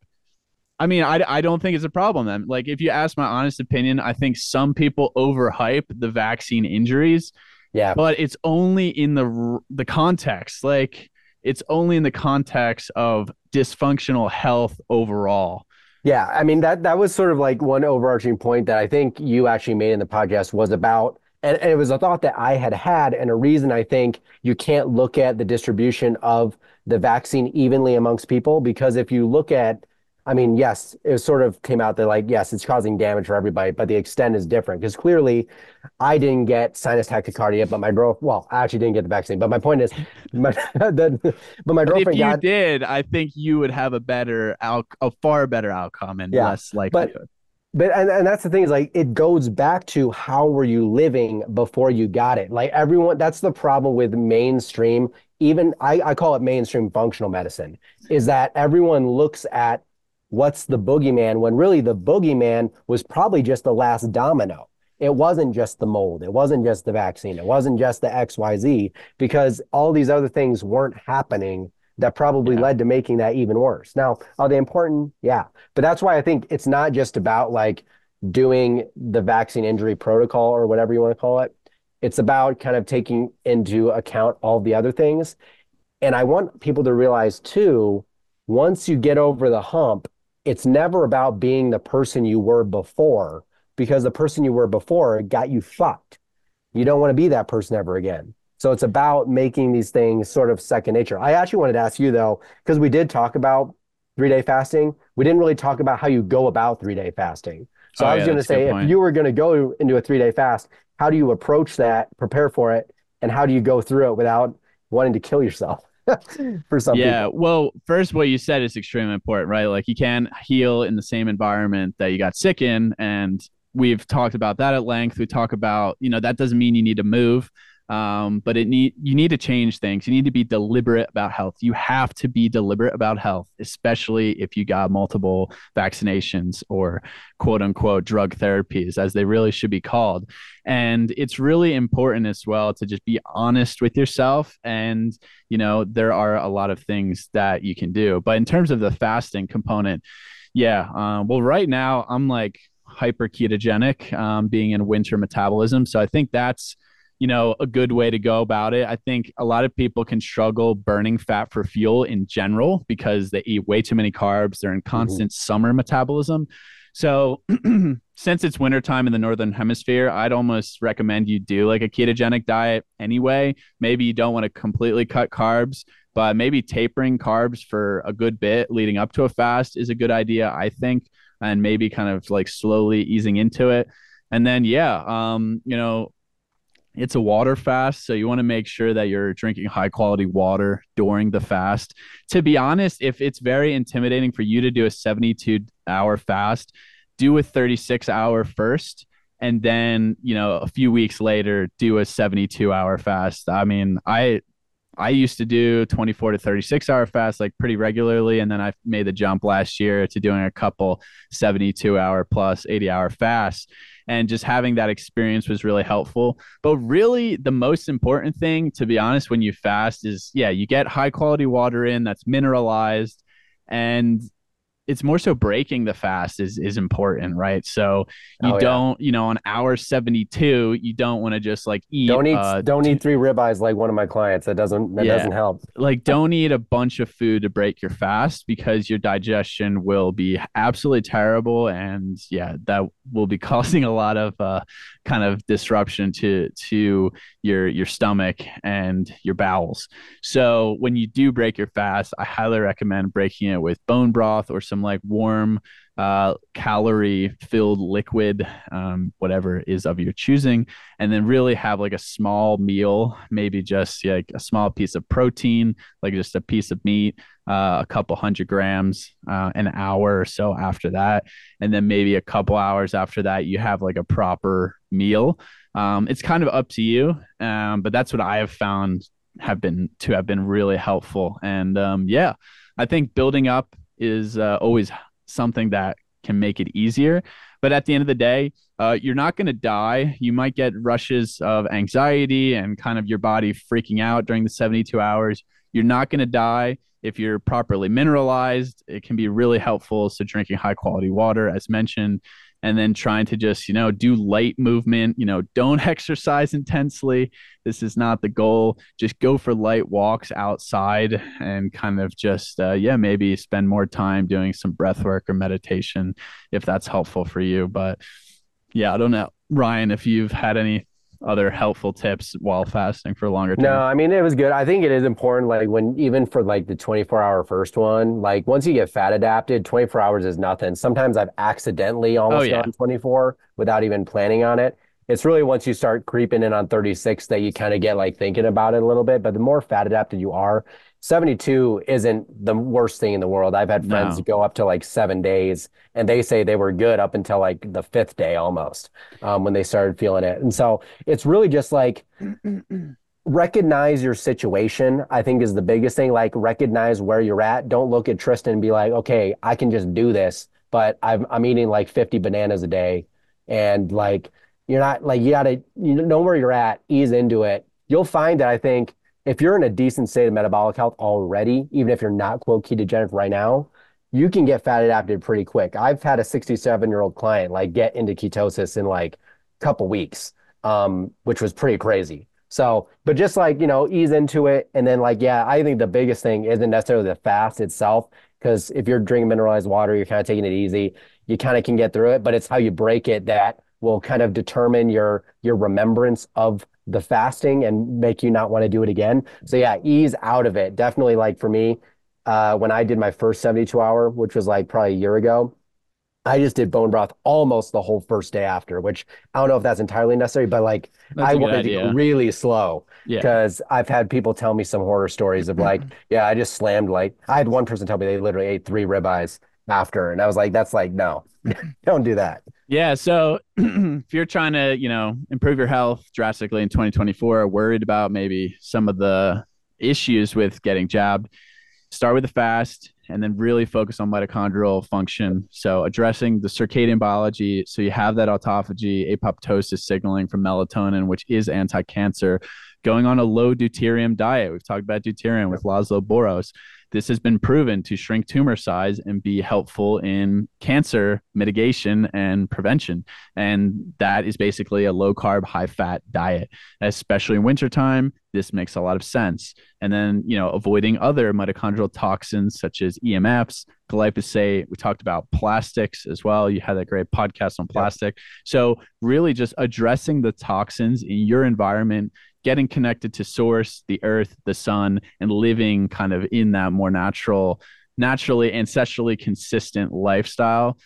I mean, I, I don't think it's a problem then. Like, if you ask my honest opinion, I think some people overhype the vaccine injuries. Yeah. But it's only in the the context. Like, it's only in the context of dysfunctional health overall. Yeah, I mean that that was sort of like one overarching point that I think you actually made in the podcast was about and, and, it was a thought that I had had, and a reason I think you can't look at the distribution of the vaccine evenly amongst people because if you look at I mean, yes, it sort of came out that like, yes, it's causing damage for everybody, but the extent is different because clearly I didn't get sinus tachycardia, but my girl, well, I actually didn't get the vaccine, but my point is, my, the, but my girlfriend if you got, did, I think you would have a better out, a far better outcome and yeah, less likelihood. But, but and, and that's the thing is like it goes back to how were you living before you got it? Like everyone, that's the problem with mainstream. Even I, I call it mainstream functional medicine, is that everyone looks at what's the boogeyman when really the boogeyman was probably just the last domino. It wasn't just the mold. It wasn't just the vaccine. It wasn't just the XYZ because all these other things weren't happening that probably yeah. led to making that even worse. Now, are they important? Yeah. But that's why I think it's not just about like doing the vaccine injury protocol or whatever you want to call it. It's about kind of taking into account all the other things. And I want people to realize too, once you get over the hump, it's never about being the person you were before because the person you were before got you fucked. You don't want to be that person ever again. So it's about making these things sort of second nature. I actually wanted to ask you though, because we did talk about three day fasting. We didn't really talk about how you go about three day fasting. So oh, I was yeah, going to say, if you were going to go into a three day fast, how do you approach that, prepare for it, and how do you go through it without wanting to kill yourself? for some yeah people. well first what you said is extremely important right? Like you can heal in the same environment that you got sick in and we've talked about that at length. We talk about you know that doesn't mean you need to move um, but it need you need to change things. You need to be deliberate about health. You have to be deliberate about health, especially if you got multiple vaccinations or quote unquote drug therapies, as they really should be called. And it's really important as well to just be honest with yourself. And you know there are a lot of things that you can do. But in terms of the fasting component, yeah. Uh, well, right now I'm like hyper ketogenic, um, being in winter metabolism. So I think that's you know, a good way to go about it. I think a lot of people can struggle burning fat for fuel in general because they eat way too many carbs. They're in mm-hmm. constant mm-hmm. summer metabolism. So, since it's wintertime in the northern hemisphere, I'd almost recommend you do like a ketogenic diet anyway. Maybe you don't want to completely cut carbs, but maybe tapering carbs for a good bit leading up to a fast is a good idea, I think, and maybe kind of like slowly easing into it. And then, yeah, um, you know, it's a water fast, so you want to make sure that you're drinking high quality water during the fast. To be honest, if it's very intimidating for you to do a 72 hour fast, do a 36 hour first and then, you know, a few weeks later do a 72 hour fast. I mean, I I used to do 24 to 36 hour fast like pretty regularly. And then I made the jump last year to doing a couple 72 hour plus 80 hour fasts and just having that experience was really helpful. But really, the most important thing, to be honest, when you fast is yeah, you get high quality water in that's mineralized, and it's more so breaking the fast is is important, right? So you Oh, don't, you know, on hour 72, you don't want to just like eat Don't eat uh, don't eat three ribeyes like one of my clients. That doesn't that Yeah. doesn't help. like don't eat a bunch of food to break your fast because your digestion will be absolutely terrible and yeah that will be causing a lot of uh, kind of disruption to to your your stomach and your bowels. So when you do break your fast i highly recommend breaking it with bone broth or some like warm uh, calorie filled liquid um, whatever is of your choosing and then really have like a small meal maybe just like a small piece of protein like just a piece of meat uh, a couple hundred grams uh, an hour or so after that and then maybe a couple hours after that you have like a proper meal um, it's kind of up to you um, but that's what i have found have been to have been really helpful and um, yeah i think building up is uh, always something that can make it easier but at the end of the day uh, you're not going to die. You might get rushes of anxiety and kind of your body freaking out during the 72 hours. You're not going to die if you're properly mineralized. It can be really helpful. So, drinking high quality water, as mentioned, and then trying to just, you know, do light movement. You know, don't exercise intensely. This is not the goal. Just go for light walks outside and kind of just, uh, yeah, maybe spend more time doing some breath work or meditation if that's helpful for you. But, yeah, I don't know, Ryan, if you've had any other helpful tips while fasting for longer time. No, I mean it was good. I think it is important, like when even for like the 24 hour first one, like once you get fat adapted, 24 hours is nothing. Sometimes I've accidentally oh, almost Oh, yeah. gone 24 without even planning on it. It's really once you start creeping in on 36 that you kind of get like thinking about it a little bit. But the more fat adapted you are, 72 isn't the worst thing in the world. I've had friends No. go up to like seven days and they say they were good up until like the fifth day almost um, when they started feeling it. And so it's really just like recognize your situation, I think is the biggest thing. Like recognize where you're at. Don't look at Tristan and be like, okay, I can just do this, but I'm I'm eating like 50 bananas a day. And like you're not like you gotta you know where you're at, ease into it. You'll find that I think if you're in a decent state of metabolic health already, even if you're not quote ketogenic right now, you can get fat adapted pretty quick. I've had a 67 year old client like get into ketosis in like a couple weeks, um, which was pretty crazy. So, but just like, you know, ease into it. And then, like, yeah, I think the biggest thing isn't necessarily the fast itself, because if you're drinking mineralized water, you're kind of taking it easy. You kind of can get through it, but it's how you break it that will kind of determine your your remembrance of the fasting and make you not want to do it again. So yeah, ease out of it. Definitely like for me, uh, when I did my first 72 hour, which was like probably a year ago, I just did bone broth almost the whole first day after, which I don't know if that's entirely necessary, but like That's I wanted to idea. go really slow Yeah. because I've had people tell me some horror stories of like, yeah, I just slammed like I had one person tell me they literally ate three ribeyes after, and I was like, that's like no, don't do that. Yeah. So if you're trying to, you know, improve your health drastically in 2024, worried about maybe some of the issues with getting jabbed, start with the fast and then really focus on mitochondrial function. So addressing the circadian biology. So you have that autophagy, apoptosis signaling from melatonin, which is anti-cancer. Going on a low deuterium diet. We've talked about deuterium with Laszlo Boros. This has been proven to shrink tumor size and be helpful in cancer mitigation and prevention. And that is basically a low carb, high fat diet, especially in wintertime. This makes a lot of sense. And then, you know, avoiding other mitochondrial toxins such as EMFs, glyphosate. We talked about plastics as well. You had that great podcast on plastic. So, really just addressing the toxins in your environment getting connected to source the earth the sun and living kind of in that more natural naturally ancestrally consistent lifestyle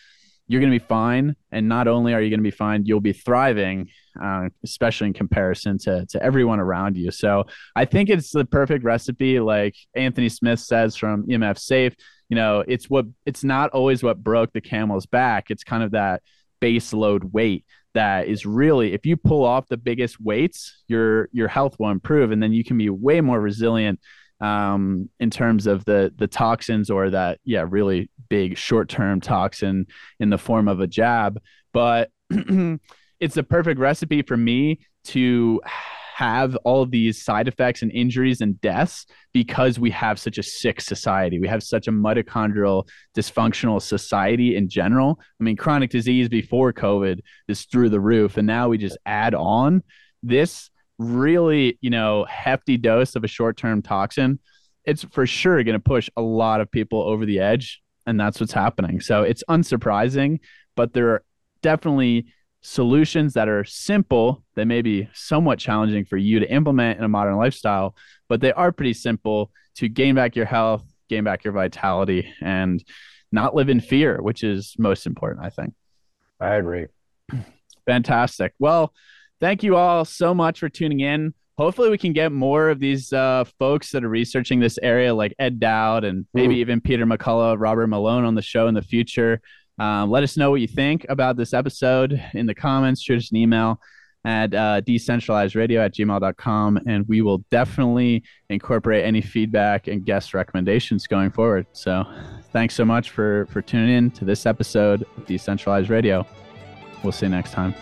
you're going to be fine and not only are you going to be fine you'll be thriving uh, especially in comparison to, to everyone around you. So i think it's the perfect recipe like anthony smith says from emf safe you know it's what it's not always what broke the camel's back. It's kind of that base load weight that is really if you pull off the biggest weights your your health will improve and then you can be way more resilient um, in terms of the the toxins or that yeah really big short term toxin in the form of a jab but it's the perfect recipe for me to have all of these side effects and injuries and deaths because we have such a sick society. We have such a mitochondrial dysfunctional society in general. I mean, chronic disease before COVID is through the roof. And now we just add on this really, you know, hefty dose of a short term toxin. It's for sure going to push a lot of people over the edge. And that's what's happening. So it's unsurprising, but there are definitely solutions that are simple that may be somewhat challenging for you to implement in a modern lifestyle but they are pretty simple to gain back your health gain back your vitality and not live in fear which is most important i think i agree fantastic well thank you all so much for tuning in hopefully we can get more of these uh, folks that are researching this area like ed dowd and maybe mm. even peter mccullough robert malone on the show in the future um, let us know what you think about this episode in the comments. Shoot us an email at uh, decentralizedradio at gmail.com, and we will definitely incorporate any feedback and guest recommendations going forward. So thanks so much for, for tuning in to this episode of Decentralized Radio. We'll see you next time.